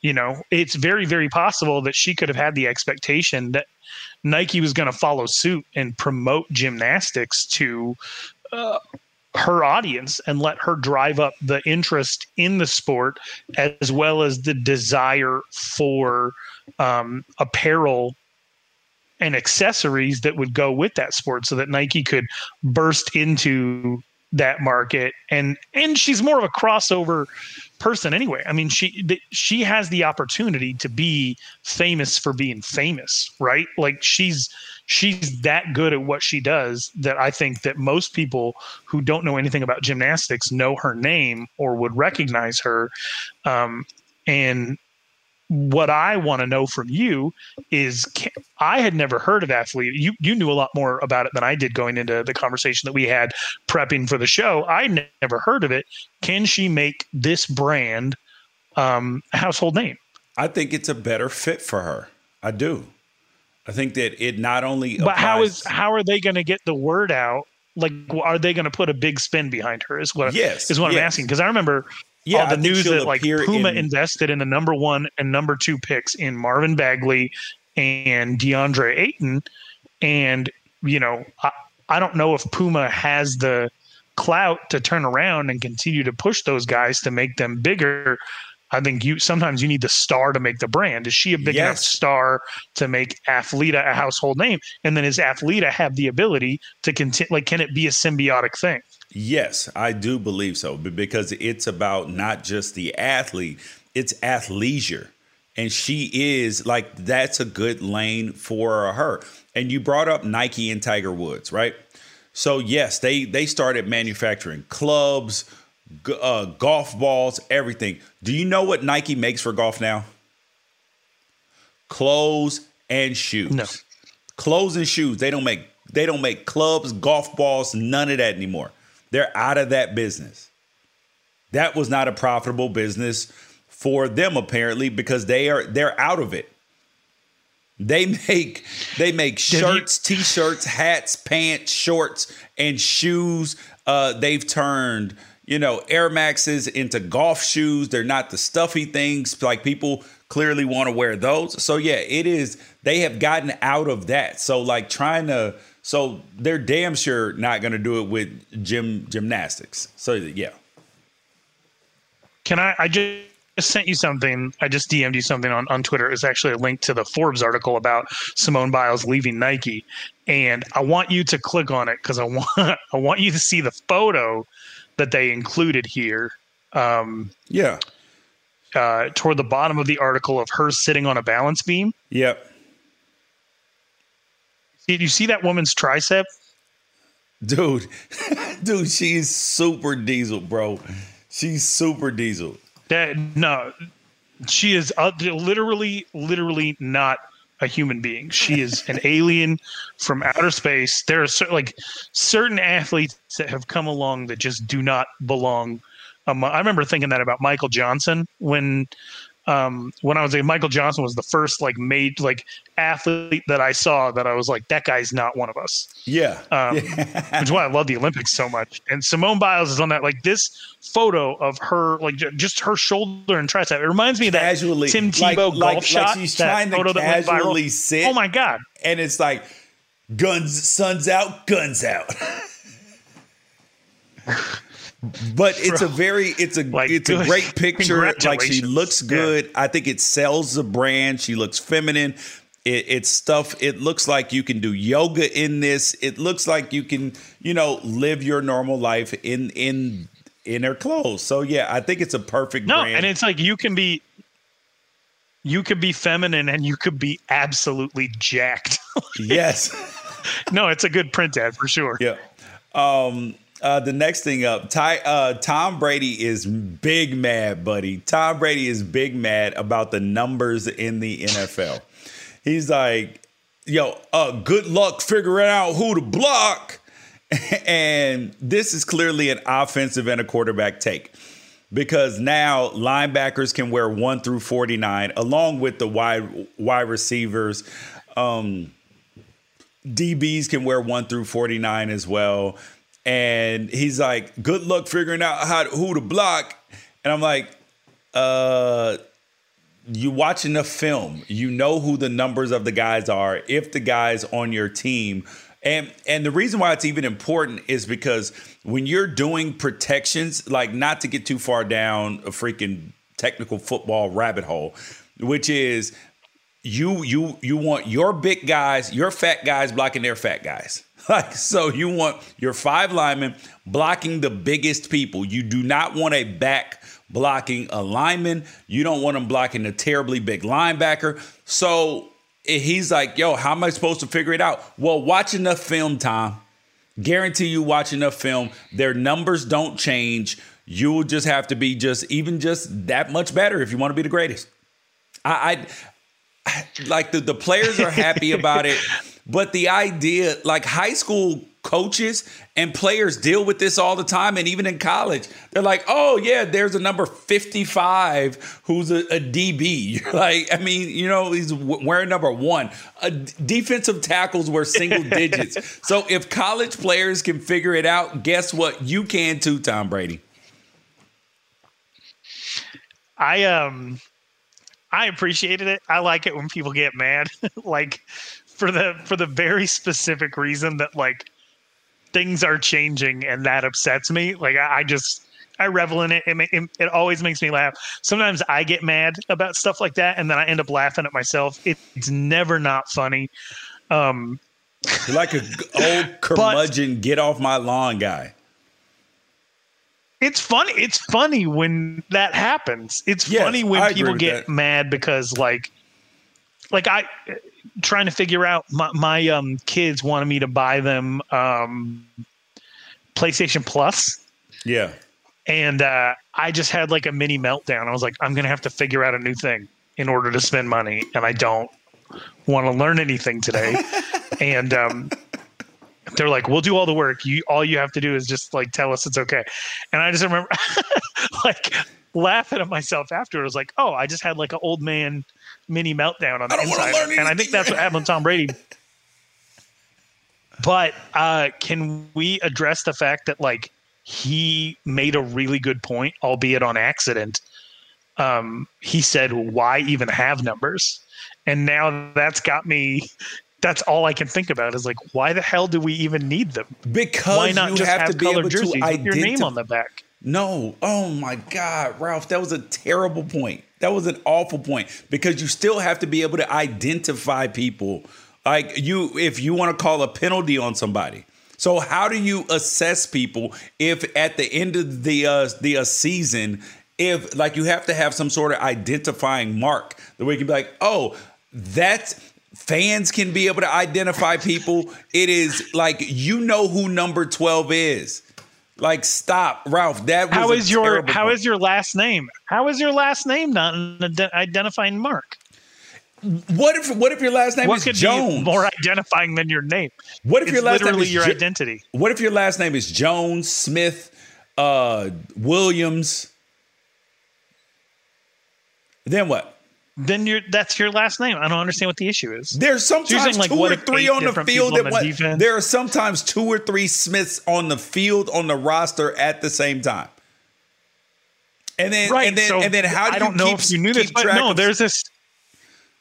You know, it's very very possible that she could have had the expectation that Nike was going to follow suit and promote gymnastics to uh, her audience and let her drive up the interest in the sport as well as the desire for um, apparel and accessories that would go with that sport so that Nike could burst into that market. And and she's more of a crossover person anyway. I mean she she has the opportunity to be famous for being famous, right? Like she's she's that good at what she does that I think that most people who don't know anything about gymnastics know her name or would recognize her um, and what I want to know from you is can, I had never heard of Athleta. You you knew a lot more about it than I did going into the conversation that we had prepping for the show. I never heard of it. Can she make this brand um, a household name? I think it's a better fit for her. I do. I think that it not only But how is how are they going to get the word out? Like, are they going to put a big spin behind her? Is what Yes, is what I'm asking because I remember Yeah, the news that like Puma in- invested in the number one and number two picks in Marvin Bagley and DeAndre Ayton, and you know I, I don't know if Puma has the clout to turn around and continue to push those guys to make them bigger. I think you sometimes you need the star to make the brand. Is she a big enough star to make Athleta a household name? And then does Athleta have the ability to continue? Like, can it be a symbiotic thing? Yes, I do believe so because it's about not just the athlete, it's athleisure. And she is like, that's a good lane for her. And you brought up Nike and Tiger Woods, right? So, yes, they, they started manufacturing clubs, uh, golf balls, everything. Do you know what Nike makes for golf now? Clothes and shoes. No. Clothes and shoes. They don't make they don't make clubs, golf balls, none of that anymore. They're out of that business. That was not a profitable business for them apparently because they are they're out of it. They make they make you- shirts, t-shirts, hats, pants, shorts, and shoes. Uh, they've turned you know Air Maxes into golf shoes. They're not the stuffy things like people clearly want to wear those. So yeah, it is. They have gotten out of that. So like trying to. So they're damn sure not going to do it with gym gymnastics. So yeah. Can I? I just sent you something. I just DM'd you something on, on Twitter. It's actually a link to the Forbes article about Simone Biles leaving Nike, and I want you to click on it because I want I want you to see the photo that they included here. Um, Yeah. uh, toward the bottom of the article of her sitting on a balance beam. Yep. Did you see that woman's tricep? Dude, dude, she's super diesel, bro. She's super diesel. That no, she is uh, literally, literally not a human being. She is an alien from outer space. There are cer- like certain athletes that have come along that just do not belong I remember thinking that about Michael Johnson when um, when I was a Michael Johnson was the first like made like athlete that I saw that I was like that guy's not one of us. Yeah, um, which is why I love the Olympics so much. And Simone Biles is on that like this photo of her like just her shoulder and tricep. It reminds me of that casually, Tim Tebow like, golf like, shot. Like she's trying to casually sit. Oh my god! And it's like guns, suns out, guns out. but it's a very it's a like, it's a great picture. Like she looks good. Yeah. i think it sells the brand. She looks feminine. It, it's stuff it looks like you can do yoga in this. It looks like you can you know live your normal life in in in her clothes. So yeah i think it's a perfect no brand. and it's like you can be you could be feminine and you could be absolutely jacked. Yes. no it's a good print ad for sure. Yeah. Um uh, the next thing up, Ty, uh, Tom Brady is big mad, buddy. Tom Brady is big mad about the numbers in the NFL. He's like, "Yo, uh, good luck figuring out who to block." and this is clearly an offensive and a quarterback take because now linebackers can wear one through forty nine, along with the wide wide receivers. Um, DBs can wear one through forty nine as well and he's like, "Good luck figuring out how to, who to block." And I'm like, "Uh, you watching the film, you know who the numbers of the guys are. If the guys on your team." And and the reason why it's even important is because when you're doing protections, like not to get too far down a freaking technical football rabbit hole, which is you you you want your big guys, your fat guys blocking their fat guys. Like, so you want your five linemen blocking the biggest people. You do not want a back blocking a lineman. You don't want him blocking a terribly big linebacker. So eh, he's like, yo, how am I supposed to figure it out? Well, watch enough film, Tom. Guarantee you watch enough film. Their numbers don't change. You'll just have to be just even just that much better if you want to be the greatest. I, I like the, the players are happy about it. But the idea, like high school coaches and players deal with this all the time. And even in college, they're like, oh, yeah, there's a number 55 who's a, a DB. like, I mean, you know, he's wearing number one. A defensive tackles were single digits. So if college players can figure it out, guess what? You can too, Tom Brady. I um I appreciated it. I like it when people get mad. like for the for the very specific reason that like things are changing and that upsets me. Like I, I just I revel in it. It, it. it always makes me laugh. Sometimes I get mad about stuff like that, and then I end up laughing at myself. It, it's never not funny. Um, You're like a old curmudgeon, but, get off my lawn guy. It's funny. It's funny when that happens. It's yes, funny when people get that. mad because like, like I trying to figure out my, my um, kids wanted me to buy them um, PlayStation Plus. Yeah. And uh, I just had like a mini meltdown. I was like, I'm going to have to figure out a new thing in order to spend money. And I don't want to learn anything today. and um, they're like, we'll do all the work. You all you have to do is just like tell us it's okay. And I just remember like laughing at myself after. It was like, oh, I just had like an old man mini meltdown on the inside. And I think that's what happened with Tom Brady. But uh, can we address the fact that like he made a really good point, albeit on accident? Um, he said, "Why even have numbers?" And now that's got me. That's all I can think about is like, why the hell do we even need them? Because why not just have, have to be able to identify your name on the back? No. Oh my God, Ralph, that was a terrible point. That was an awful point because you still have to be able to identify people. Like you, if you want to call a penalty on somebody. So how do you assess people if at the end of the uh, the uh, season, if like you have to have some sort of identifying mark, the way you can be like, oh, that's fans can be able to identify people. It is like you know who number twelve is. Like, stop, Ralph. That was how is your how is your last name? How is your last name not an identifying mark? What if what if your last name what is could Jones? Be more identifying than your name. What if it's your last name is your jo- identity? What if your last name is Jones, Smith, uh, Williams. Then what? Then you're that's your last name. I don't understand what the issue is. There's sometimes like, two or three on the field. people At on the defense? there are sometimes two or three Smiths on the field on the roster at the same time. And then, right. and then, so and then, how do I don't you know keep, if you knew this, but no, there's this.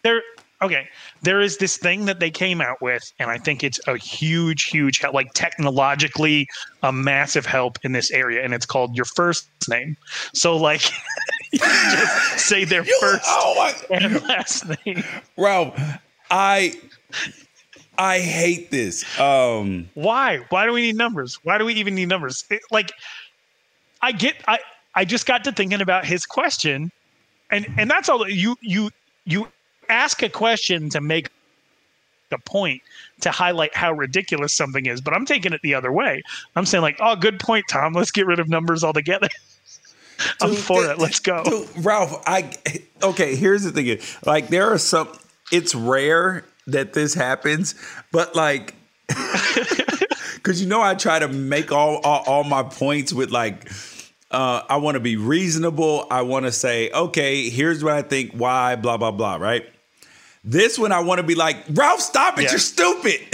There, okay. There is this thing that they came out with, and I think it's a huge, huge help, like technologically a massive help in this area, and it's called your first name. So, like, just say their first oh my, and last name. Ralph, I, I hate this. Um, Why? Why do we need numbers? Why do we even need numbers? It- like, I get. I I just got to thinking about his question, and and that's all. You you you ask a question to make a point to highlight how ridiculous something is, but I'm taking it the other way. I'm saying like, oh, good point, Tom. Let's get rid of numbers altogether. I'm Dude, for th- it. Let's go. Dude, Ralph, I okay. Here's the thing: like, there are some. It's rare that this happens, but like, because you know, I try to make all all, all my points with like. Uh, I want to be reasonable. I want to say, okay, here's what I think, why, blah, blah, blah, right? This one, I want to be like, Ralph, stop it. Yeah. You're stupid.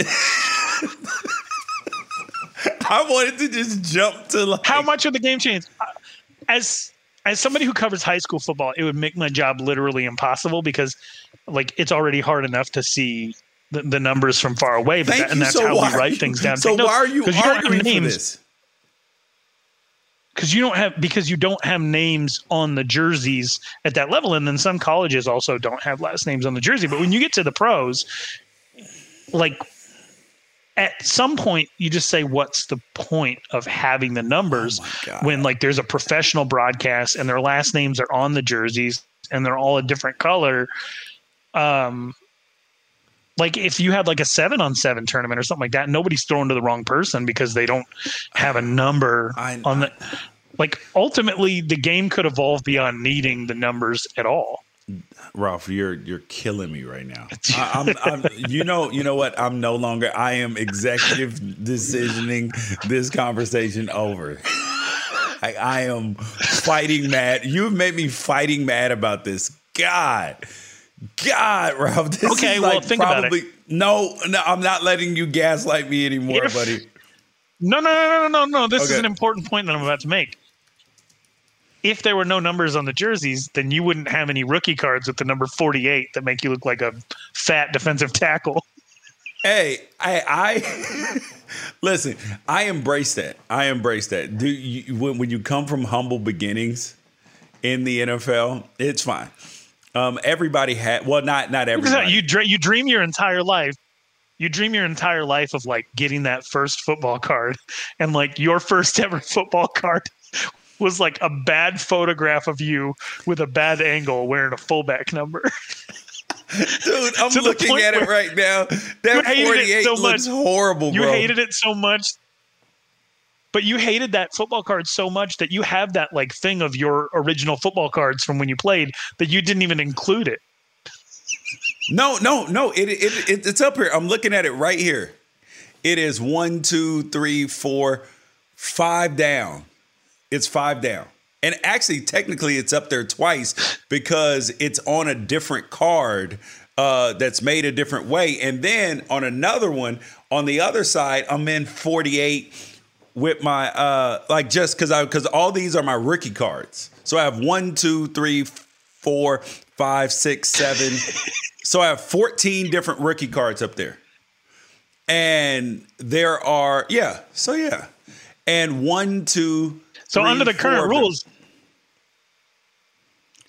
I wanted to just jump to like. How much of the game changed? As as somebody who covers high school football, it would make my job literally impossible because, like, it's already hard enough to see the, the numbers from far away. But Thank that, and you. that's So how we write you- things down. So No, why are you 'cause don't have arguing for this? Because you don't have because you don't have names on the jerseys at that level and then some colleges also don't have last names on the jersey but when you get to the pros like at some point you just say what's the point of having the numbers when like there's a professional broadcast and their last names are on the jerseys and they're all a different color? Um like if you had like a seven on seven tournament or something like that, nobody's thrown to the wrong person because they don't have a number on the. Like ultimately, the game could evolve beyond needing the numbers at all. Ralph, you're you're killing me right now. I, I'm, I'm, you know, you know what? I'm no longer. I am executive decisioning this conversation over. I, I am fighting mad. You've made me fighting mad about this. God, God, Ralph. This Okay, is well, like think about it. probably no, no. I'm not letting you gaslight me anymore, If- buddy. No, no, no, no, no, no. This is an important point that I'm about to make. If there were no numbers on the jerseys, then you wouldn't have any rookie cards with the number 48 that make you look like a fat defensive tackle. Hey, I, I listen. I embrace that. I embrace that. Do you, when, when you come from humble beginnings in the NFL, it's fine. Um, everybody had well, not not everybody. You dr- you dream your entire life. You dream your entire life of like getting that first football card, and like your first ever football card was like a bad photograph of you with a bad angle wearing a fullback number. Dude, I'm looking at it right now. That 48 so looks much. horrible, You bro. hated it so much. But you hated that football card so much that you have that like thing of your original football cards from when you played that you didn't even include it. No, no, no. It, it, it it's up here. I'm looking at it right here. It is one, two, three, four, five down. It's five down. And actually, technically, it's up there twice because it's on a different card uh, that's made a different way. And then on another one, on the other side, I'm in 48 with my uh like just because I because all these are my rookie cards. So I have one, two, three, four, five, six, seven. so I have 14 different rookie cards up there. And there are, yeah, so yeah. And one, two, So three, under the four current rules,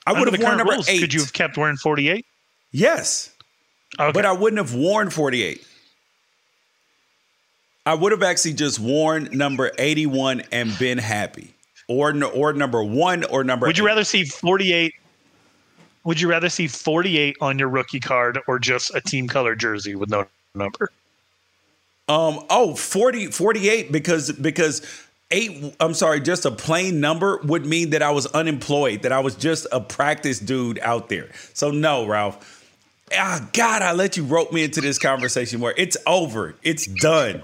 I would have worn current number rules, eight. could you have kept wearing 48? Yes. But I wouldn't have worn 48. I would have actually just worn number 81 and been happy. Or or number 1 or number Would you eight. rather see 48? Would you rather see 48 on your rookie card or just a team color jersey with no number? Um oh 40 48 because because 8 I'm sorry just a plain number would mean that I was unemployed that I was just a practice dude out there. So no, Ralph. Ah god, I let you rope me into this conversation where it's over. It's done.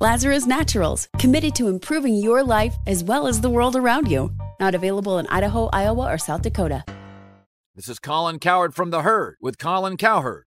Lazarus Naturals, committed to improving your life as well as the world around you. Not available in Idaho, Iowa, or South Dakota. This is Colin Cowherd from The Herd with Colin Cowherd.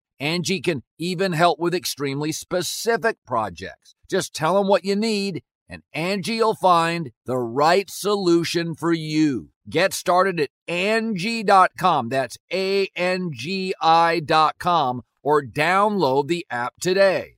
Angie can even help with extremely specific projects. Just tell them what you need, and Angie will find the right solution for you. Get started at Angie.com. That's A N G I.com or download the app today.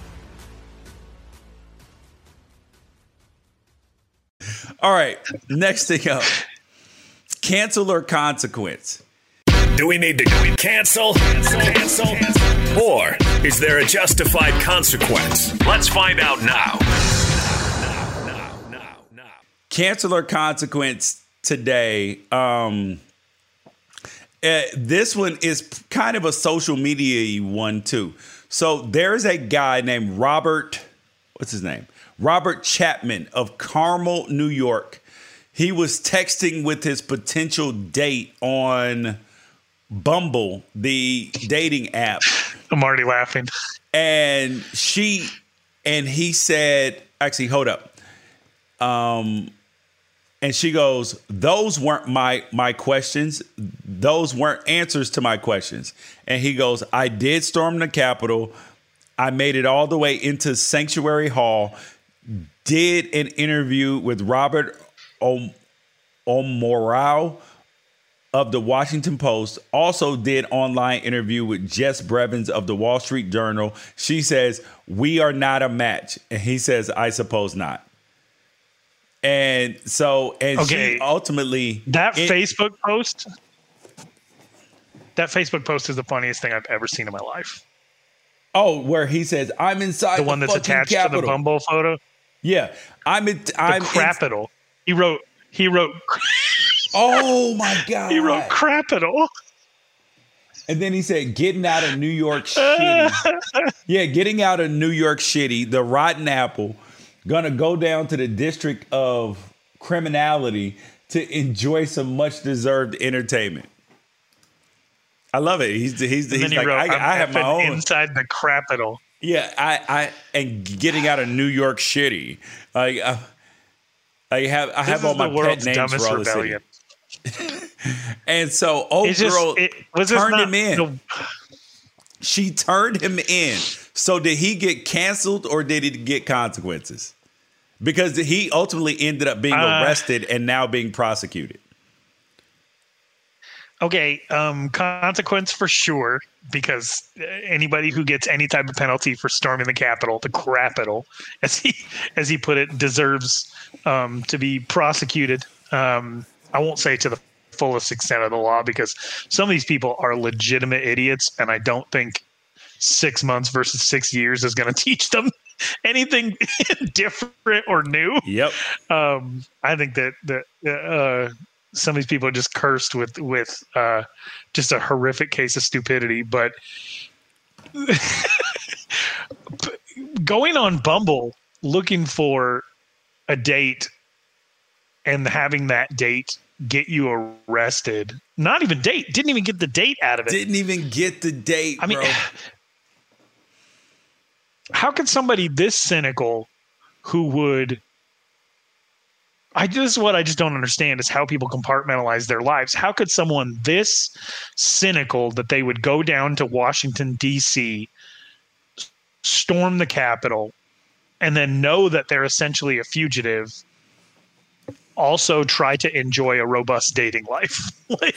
All right, next thing up. Cancel or consequence? Do we need to cancel? Cancel? Cancel? Or is there a justified consequence? Let's find out now. Cancel or consequence today. Um, uh, this one is kind of a social media one too. So there's a guy named Robert. What's his name? Robert Chapman of Carmel, New York. He was texting with his potential date on Bumble, the dating app. I'm already laughing. And she and he said, actually, hold up. Um, and she goes, "Those weren't my my questions. Those weren't answers to my questions." And he goes, "I did storm the Capitol. I made it all the way into Statuary Hall. Did an interview with Robert o- Omorau of the Washington Post. Also did online interview with Jess Brevins of the Wall Street Journal. She says we are not a match, and he says, "I suppose not." And so, and Okay. she ultimately That it- Facebook post, that Facebook post is the funniest thing I've ever seen in my life. Oh, where he says, "I'm inside The one that's attached to the Bumble photo. Yeah, I'm. The I'm in- Crapital. He wrote. He wrote. Oh my god! He wrote Crapital. And then he said, "Getting out of New York shitty." yeah, getting out of New York shitty. The rotten apple. Gonna go down to the District of criminality to enjoy some much deserved entertainment. I love it. He's he's, he's he like wrote, I, "I'm have my own inside the capital. Yeah, I, I and getting out of New York City. Like uh, I have I have all my pet names for all the city. And so old just- girl it- was turned him in. the- she turned him in. So did he get canceled or did he get consequences? Because he ultimately ended up being Uh, arrested and now being prosecuted. Okay, um, consequence for sure, because anybody who gets any type of penalty for storming the Capitol, the capital, as he as he put it, deserves um, to be prosecuted. Um, I won't say to the fullest extent of the law because some of these people are legitimate idiots, and I don't think six months versus six years is going to teach them anything different or new. Yep. Um, I think that that uh, some of these people are just cursed with with uh, just a horrific case of stupidity. But going on Bumble looking for a date and having that date get you arrested. Not even date. Didn't even get the date out of it. Didn't even get the date, I mean, bro. how could somebody this cynical who would I just what I just don't understand is how people compartmentalize their lives. How could someone this cynical that they would go down to Washington D.C., storm the Capitol, and then know that they're essentially a fugitive, also try to enjoy a robust dating life? like,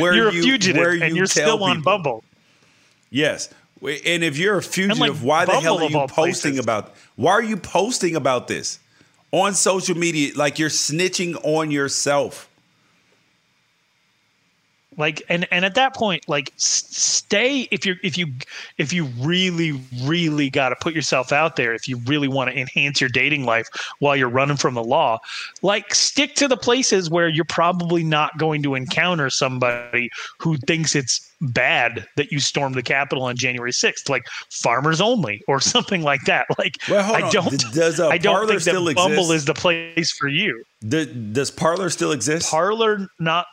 Where you're you- a fugitive where and you you're tell still on. Bumble. Yes. And if you're a fugitive, like, why the hell are you posting places. about why are you posting about this on social media? Like you're snitching on yourself. Like and and at that point like stay if you're if you if you really really got to put yourself out there if you really want to enhance your dating life while you're running from the law like stick to the places where you're probably not going to encounter somebody who thinks it's bad that you stormed the capitol on january 6th like farmers only or something like that like Well, i don't does, uh, i don't think that bumble exist? is the place for you D- does Parler still exist? Parler not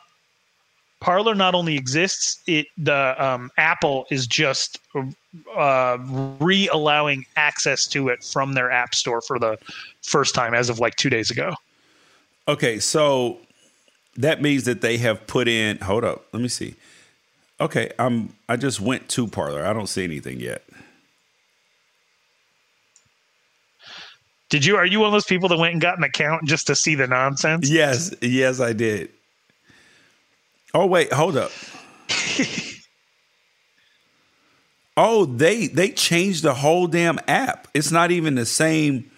Parler not only exists, it the um, Apple is just uh, re-allowing access to it from their app store for the first time as of like two days ago. Okay, so that means that they have put in. Hold up, let me see. Okay, I'm. I just went to Parler. I don't see anything yet. Did you? Are you one of those people that went and got an account just to see the nonsense? Yes, yes, I did. Oh wait, hold up. oh, they they changed the whole damn app. It's not even the same.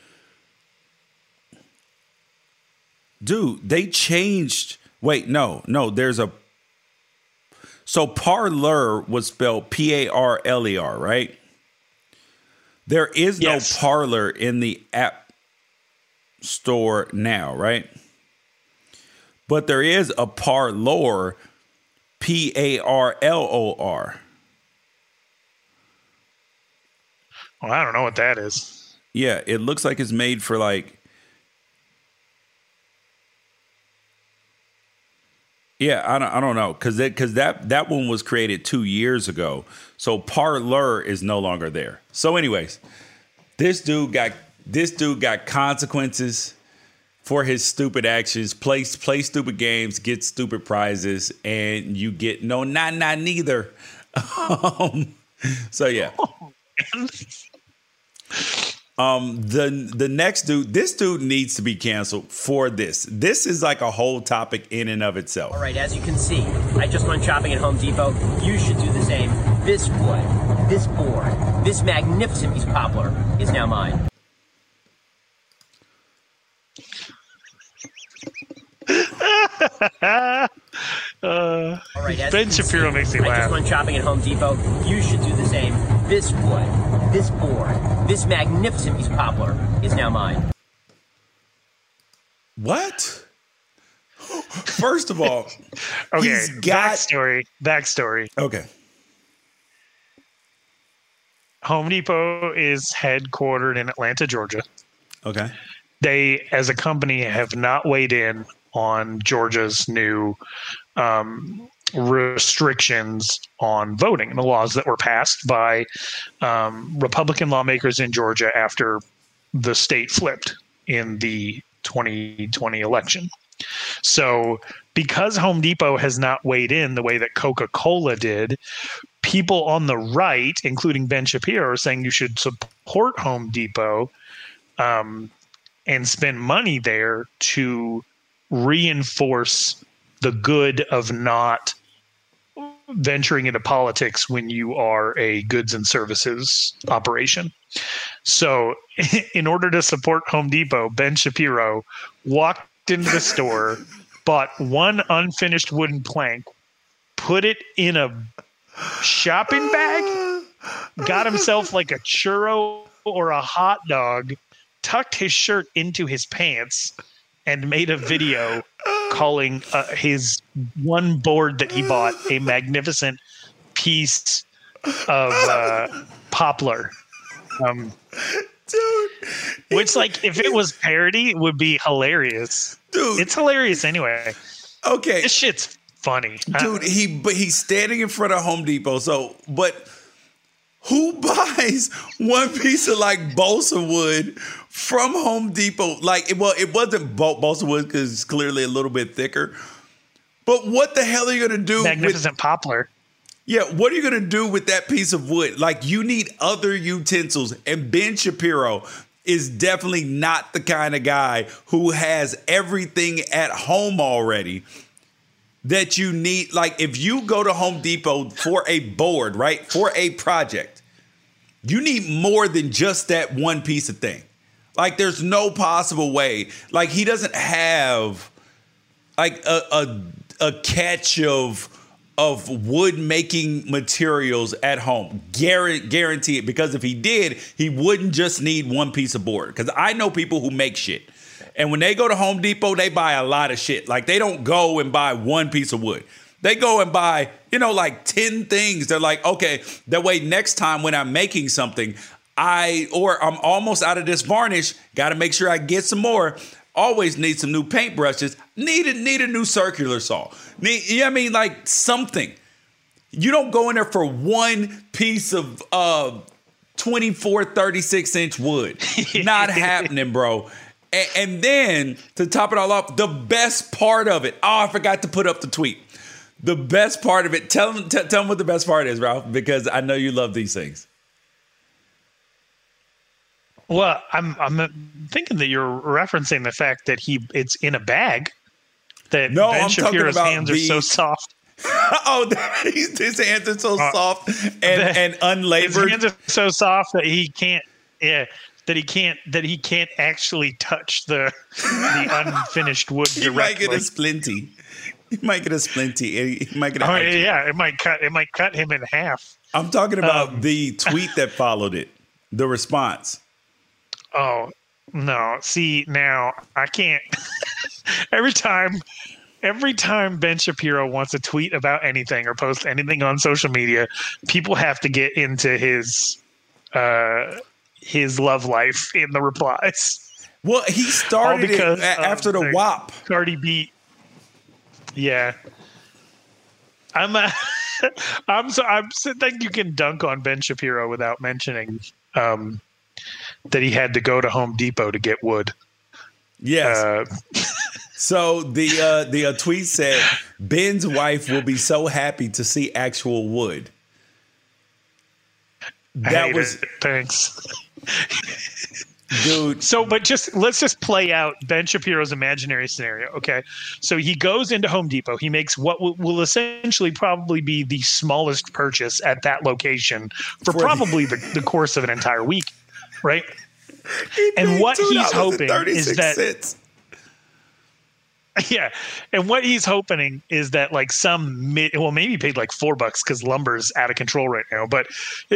Dude, they changed. Wait, no, no. There's a. So Parler was spelled P A R L E R, right? There is no Yes. Parler in the app store now, right? But there is a parlor, P A R L O R. Well, I don't know what that is. Yeah, it looks like it's made for like. Yeah, I don't, I don't know because that because that that one was created two years ago, so Parler is no longer there. So, anyways, this dude got this dude got consequences for his stupid actions. Play play stupid games, get stupid prizes, and you get no not not neither. um, so yeah. Um, the the next dude, this dude needs to be canceled for this. This is like a whole topic in and of itself. All right, as you can see, I just went shopping at Home Depot. You should do the same. This wood, this board, this magnificent piece of poplar is now mine. Uh, All right, ben Shapiro see, makes me laugh. I laugh. just went shopping at Home Depot. You should do the same. This wood, this board, this magnificent piece of poplar is now mine. What? First of all, Okay, he's got backstory. Backstory. okay. Home Depot is headquartered in Atlanta, Georgia. Okay. they, as a company, have not weighed in on Georgia's new um, restrictions on voting, and the laws that were passed by um, Republican lawmakers in Georgia after the state flipped in the 2020 election. So, because Home Depot has not weighed in the way that Coca Cola did, people on the right, including Ben Shapiro, are saying you should support Home Depot um, and spend money there to reinforce the good of not venturing into politics when you are a goods and services operation. So, in order to support Home Depot, Ben Shapiro walked into the store, bought one unfinished wooden plank, put it in a shopping bag, got himself like a churro or a hot dog, tucked his shirt into his pants, and made a video calling uh, his one board that he bought a magnificent piece of uh, poplar. Um, Dude, which, like, if it was parody, it would be hilarious. Dude, it's hilarious anyway. Okay, this shit's funny, dude. He but he's standing in front of Home Depot. So, but who buys one piece of like balsa wood from Home Depot? Like, well, it wasn't both balsa wood because it's clearly a little bit thicker. But what the hell are you gonna do? Magnificent with, poplar. Yeah, what are you gonna do with that piece of wood? Like, you need other utensils. And Ben Shapiro is definitely not the kind of guy who has everything at home already that you need. Like, if you go to Home Depot for a board, right, for a project, you need more than just that one piece of thing. Like, there's no possible way. Like, he doesn't have like a a, a catch of of wood making materials at home. Guarantee, guarantee it. Because if he did, he wouldn't just need one piece of board. Because I know people who make shit. And when they go to Home Depot, they buy a lot of shit. Like they don't go and buy one piece of wood. They go and buy, you know, like 10 things. They're like, okay, that way next time when I'm making something, I or I'm almost out of this varnish, got to make sure I get some more. Always need some new paintbrushes. Need a, need a new circular saw. Need, you know what I mean? Like something. You don't go in there for one piece of uh 24, 36 inch wood. Not happening, bro. And, and then to top it all off, the best part of it. Oh, I forgot to put up the tweet. The best part of it. Tell them, t- tell them what the best part is, Ralph, because I know you love these things. Well, I'm I'm thinking that you're referencing the fact that he it's in a bag. That no, Ben I'm Shapiro's hands the, are so soft. oh, his hands are so uh, soft and, the, and unlabored. His hands are so soft that he can't. Yeah, that he can't. That he can't actually touch the the unfinished wood he directly. might get a splinty. He might get a splinty. He might get. A oh, yeah, it might cut. It might cut him in half. I'm talking about um, the tweet that followed it. The response. Oh no! See now, I can't. every time, every time Ben Shapiro wants to tweet about anything or post anything on social media, people have to get into his uh, his love life in the replies. Well, he started it after the, the WAP. Cardi B. Yeah. I'm. Uh, I'm so. I'm. So think you can dunk on Ben Shapiro without mentioning um, that he had to go to Home Depot to get wood. Yes. Uh, so the uh, the uh, tweet said Ben's wife will be so happy to see actual wood. That was it. thanks. Dude. So, but just let's just play out Ben Shapiro's imaginary scenario. Okay. So he goes into Home Depot. He makes what will, will essentially probably be the smallest purchase at that location for, for probably the, the course of an entire week right? and what he's hoping is that cents. yeah and what he's hoping is that like some mid well maybe he paid like four bucks because lumber's out of control right now but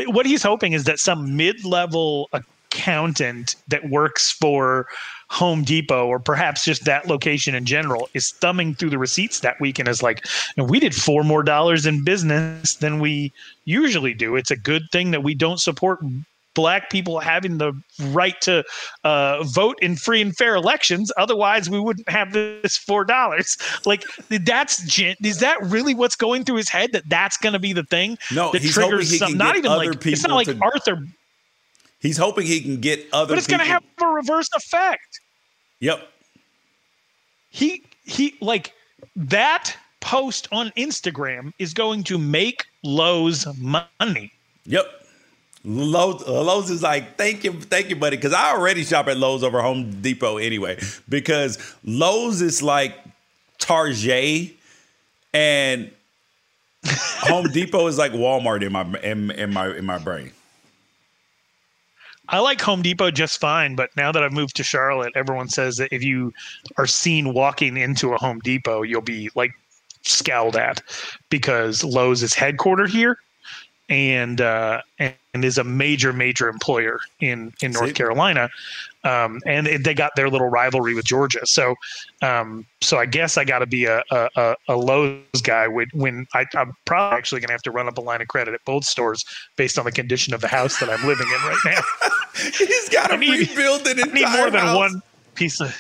what he's hoping is that some mid-level accountant that works for home depot or perhaps just that location in general is thumbing through the receipts that week and is like we did four more dollars in business than we usually do it's a good thing that we don't support black people having the right to uh, vote in free and fair elections. Otherwise, we wouldn't have this four dollars. Like that's is that really what's going through his head? That that's going to be the thing no, that triggers some. Not even like it's not like to, Arthur. He's hoping he can get other. But it's going to have a reverse effect. Yep. He he like that post on Instagram is going to make Lowe's money. Yep. Lowe's, Lowe's is like, thank you, thank you, buddy. Because I already shop at Lowe's over Home Depot anyway. Because Lowe's is like Target, and Home Depot is like Walmart in my in, in my in my brain. I like Home Depot just fine, but now that I've moved to Charlotte, everyone says that if you are seen walking into a Home Depot, you'll be like scowled at because Lowe's is headquartered here and uh, and is a major major employer in in North Carolina, um, and it, they got their little rivalry with Georgia. So um, so I guess I got to be a, a a Lowe's guy when when I, am probably actually going to have to run up a line of credit at both stores based on the condition of the house that I'm living in right now. He's got to rebuild it. I need more than house. one piece of.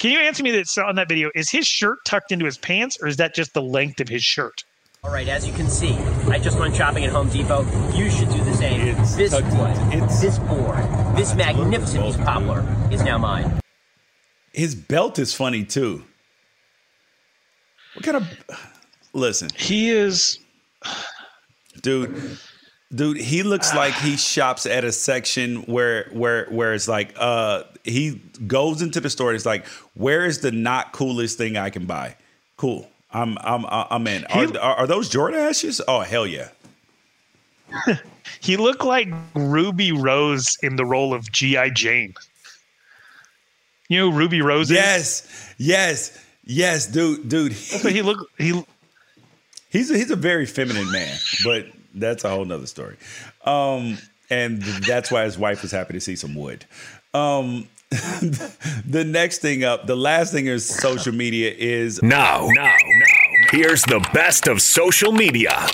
Can you answer me that on that video? Is his shirt tucked into his pants, or is that just the length of his shirt? All right, as you can see, I just went shopping at Home Depot. You should do the same. It's this wood, this board, this magnificent piece of poplar is now mine. His belt is funny too. What kind of listen? He is dude. Dude, he looks like he shops at a section where where where it's like uh he goes into the store and it's like, where is the not coolest thing I can buy? Cool. I'm I'm I'm in. Are, he, are, are those Jordaches? Oh hell yeah. he looked like Ruby Rose in the role of GI Jane. You know Ruby Rose Yes, yes, yes, dude, dude. He, he look he. He's a, he's a very feminine man, but that's a whole nother story. Um, and that's why his wife was happy to see some wood. Um, the next thing up, the last thing is social media is now, now, now. Here's the best of social media.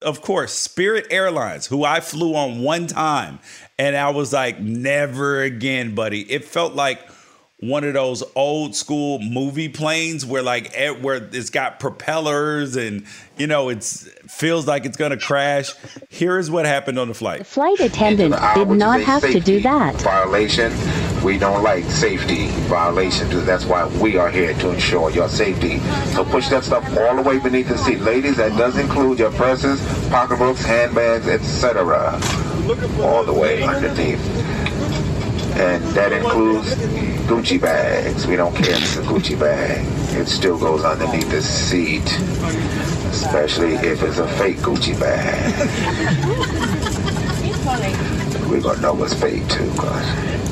Of course, Spirit Airlines, who I flew on one time, and I was like, never again, buddy. It felt like one of those old school movie planes where like where it's got propellers and you know it's feels like it's going to crash here is what happened on the flight the flight attendant did not have to do that violation we don't like safety violations that's why we are here to ensure your safety so push that stuff all the way beneath the seat ladies that does include your purses pocketbooks handbags etc all the way underneath and that includes Gucci bags. We don't care if it's a Gucci bag. It still goes underneath the seat, especially if it's a fake Gucci bag. We're gonna know it's fake too, cause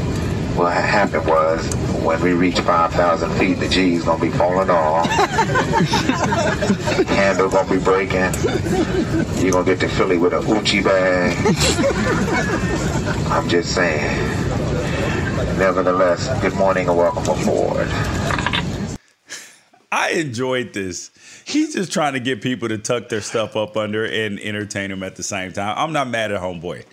what happened was when we reach 5,000 feet, the G's gonna be falling off. Handle gonna be breaking. You're gonna get to Philly with a Uchi bag. I'm just saying. Nevertheless, good morning and welcome aboard. I enjoyed this. He's just trying to get people to tuck their stuff up under and entertain them at the same time. I'm not mad at homeboy.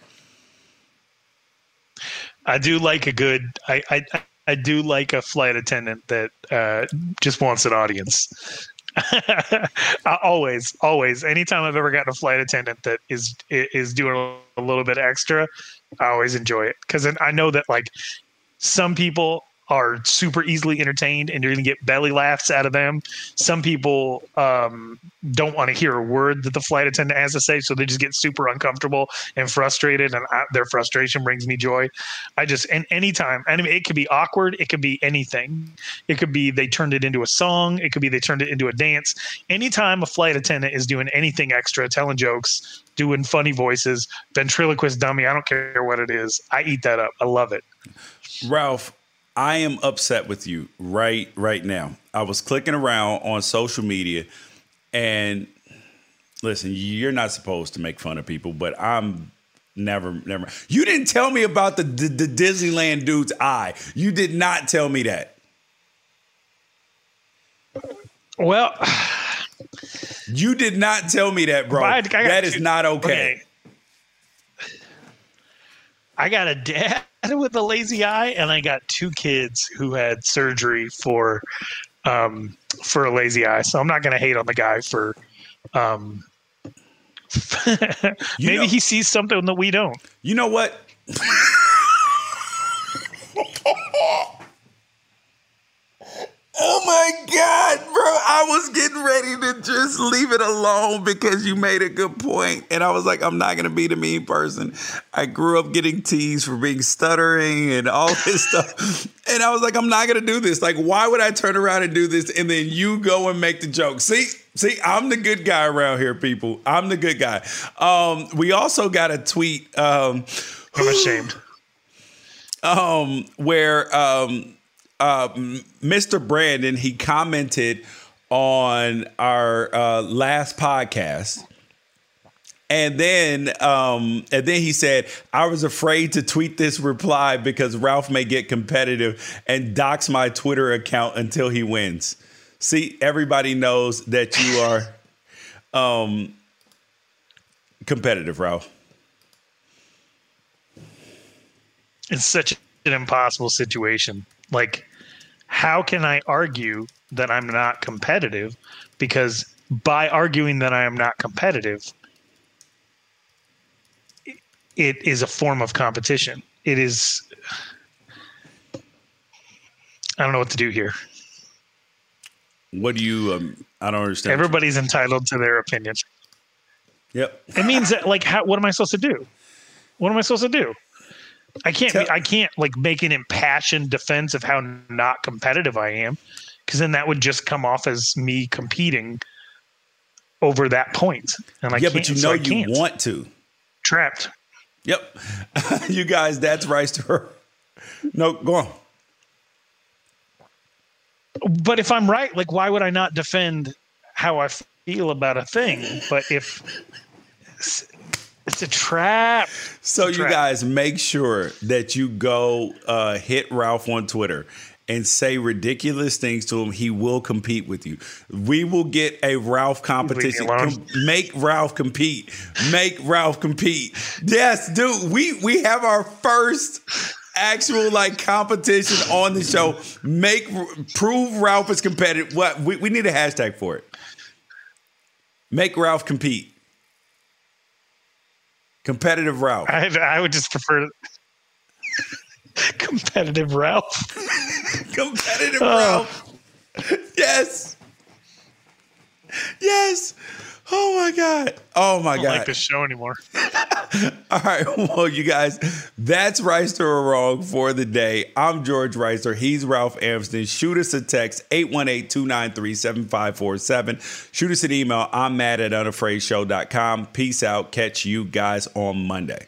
I do like a good. I I, I do like a flight attendant that uh, just wants an audience. always, always. Anytime I've ever gotten a flight attendant that is is doing a little bit extra, I always enjoy it because I know that like some people are super easily entertained and you're going to get belly laughs out of them. Some people um, don't want to hear a word that the flight attendant has to say, so they just get super uncomfortable and frustrated, and I, their frustration brings me joy. I just and anytime, I mean, it could be awkward, it could be anything. It could be they turned it into a song, it could be they turned it into a dance. Anytime a flight attendant is doing anything extra, telling jokes, doing funny voices, ventriloquist dummy, I don't care what it is, I eat that up. I love it. Ralph, I am upset with you right right now. I was clicking around on social media and listen, you're not supposed to make fun of people, but I'm never never You didn't tell me about the the, the Disneyland dude's eye. You did not tell me that. Well, you did not tell me that, bro. I, I that is not okay. okay. I got a dad with a lazy eye, and I got two kids who had surgery for um, for a lazy eye. So I'm not going to hate on the guy for. Um, maybe know- he sees something that we don't. You know what? Oh my God, bro. I was getting ready to just leave it alone because you made a good point. And I was like, I'm not going to be the mean person. I grew up getting teased for being stuttering and all this stuff. And I was like, I'm not going to do this. Like, why would I turn around and do this? And then you go and make the joke. See, see, I'm the good guy around here, people. I'm the good guy. Um, we also got a tweet. Um, I'm ashamed. um, where um, uh, Mr. Brandon he commented on our uh, last podcast. And then, um, and then he said, "I was afraid to tweet this reply because Ralph may get competitive and dox my Twitter account until he wins." See, everybody knows that you are um, competitive, Ralph. It's such an impossible situation. Like, how can I argue that I'm not competitive? Because by arguing that I am not competitive, it is a form of competition. It is. I don't know what to do here. What do you? Um, I don't understand. Everybody's entitled to their opinion. Yep. It means that, like, how, what am I supposed to do? What am I supposed to do? I can't. Be, I can't like make an impassioned defense of how not competitive I am, because then that would just come off as me competing over that point. And I yeah, can't, but you know I you want to. Trapped. Yep. you guys, that's right to her. No, go on. But if I'm right, like, why would I not defend how I feel about a thing? But if it's, a trap. So a you trap. guys make sure that you go uh, hit Ralph on Twitter and say ridiculous things to him. He will compete with you. We will get a Ralph competition. Com- make Ralph compete. Make Ralph compete. Yes, dude. We we have our first actual like competition on the show. Make prove Ralph is competitive. What we, we need a hashtag for it. Make Ralph compete. Competitive Ralph. I, I would just prefer competitive Ralph. Competitive Oh. Ralph. Yes. Yes. Oh my God. Oh my I don't God. like this show anymore. All right. Well, you guys, that's Wrighster or Wrong for the day. I'm George Wrighster. He's Ralph Amston. Shoot us a text, 818-293-7547. Shoot us an email. I'm mad at unafraidshow.com. Peace out. Catch you guys on Monday.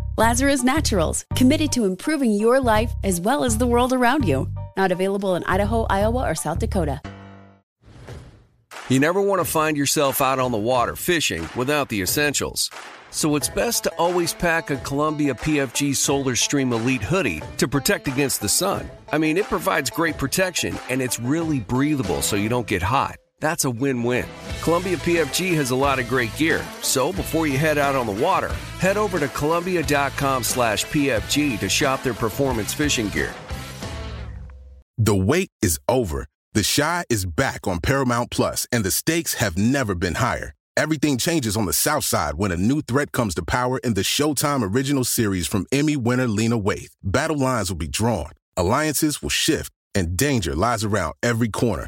Lazarus Naturals, committed to improving your life as well as the world around you. Not available in Idaho, Iowa, or South Dakota. You never want to find yourself out on the water fishing without the essentials. So it's best to always pack a Columbia PFG Solar Stream Elite hoodie to protect against the sun. I mean, it provides great protection and it's really breathable so you don't get hot. That's a win win. Columbia PFG has a lot of great gear, so before you head out on the water, head over to Columbia.com slash PFG to shop their performance fishing gear. The wait is over. The Chi is back on Paramount Plus, and the stakes have never been higher. Everything changes on the South Side when a new threat comes to power in the Showtime original series from Emmy winner Lena Waithe. Battle lines will be drawn, alliances will shift, and danger lies around every corner.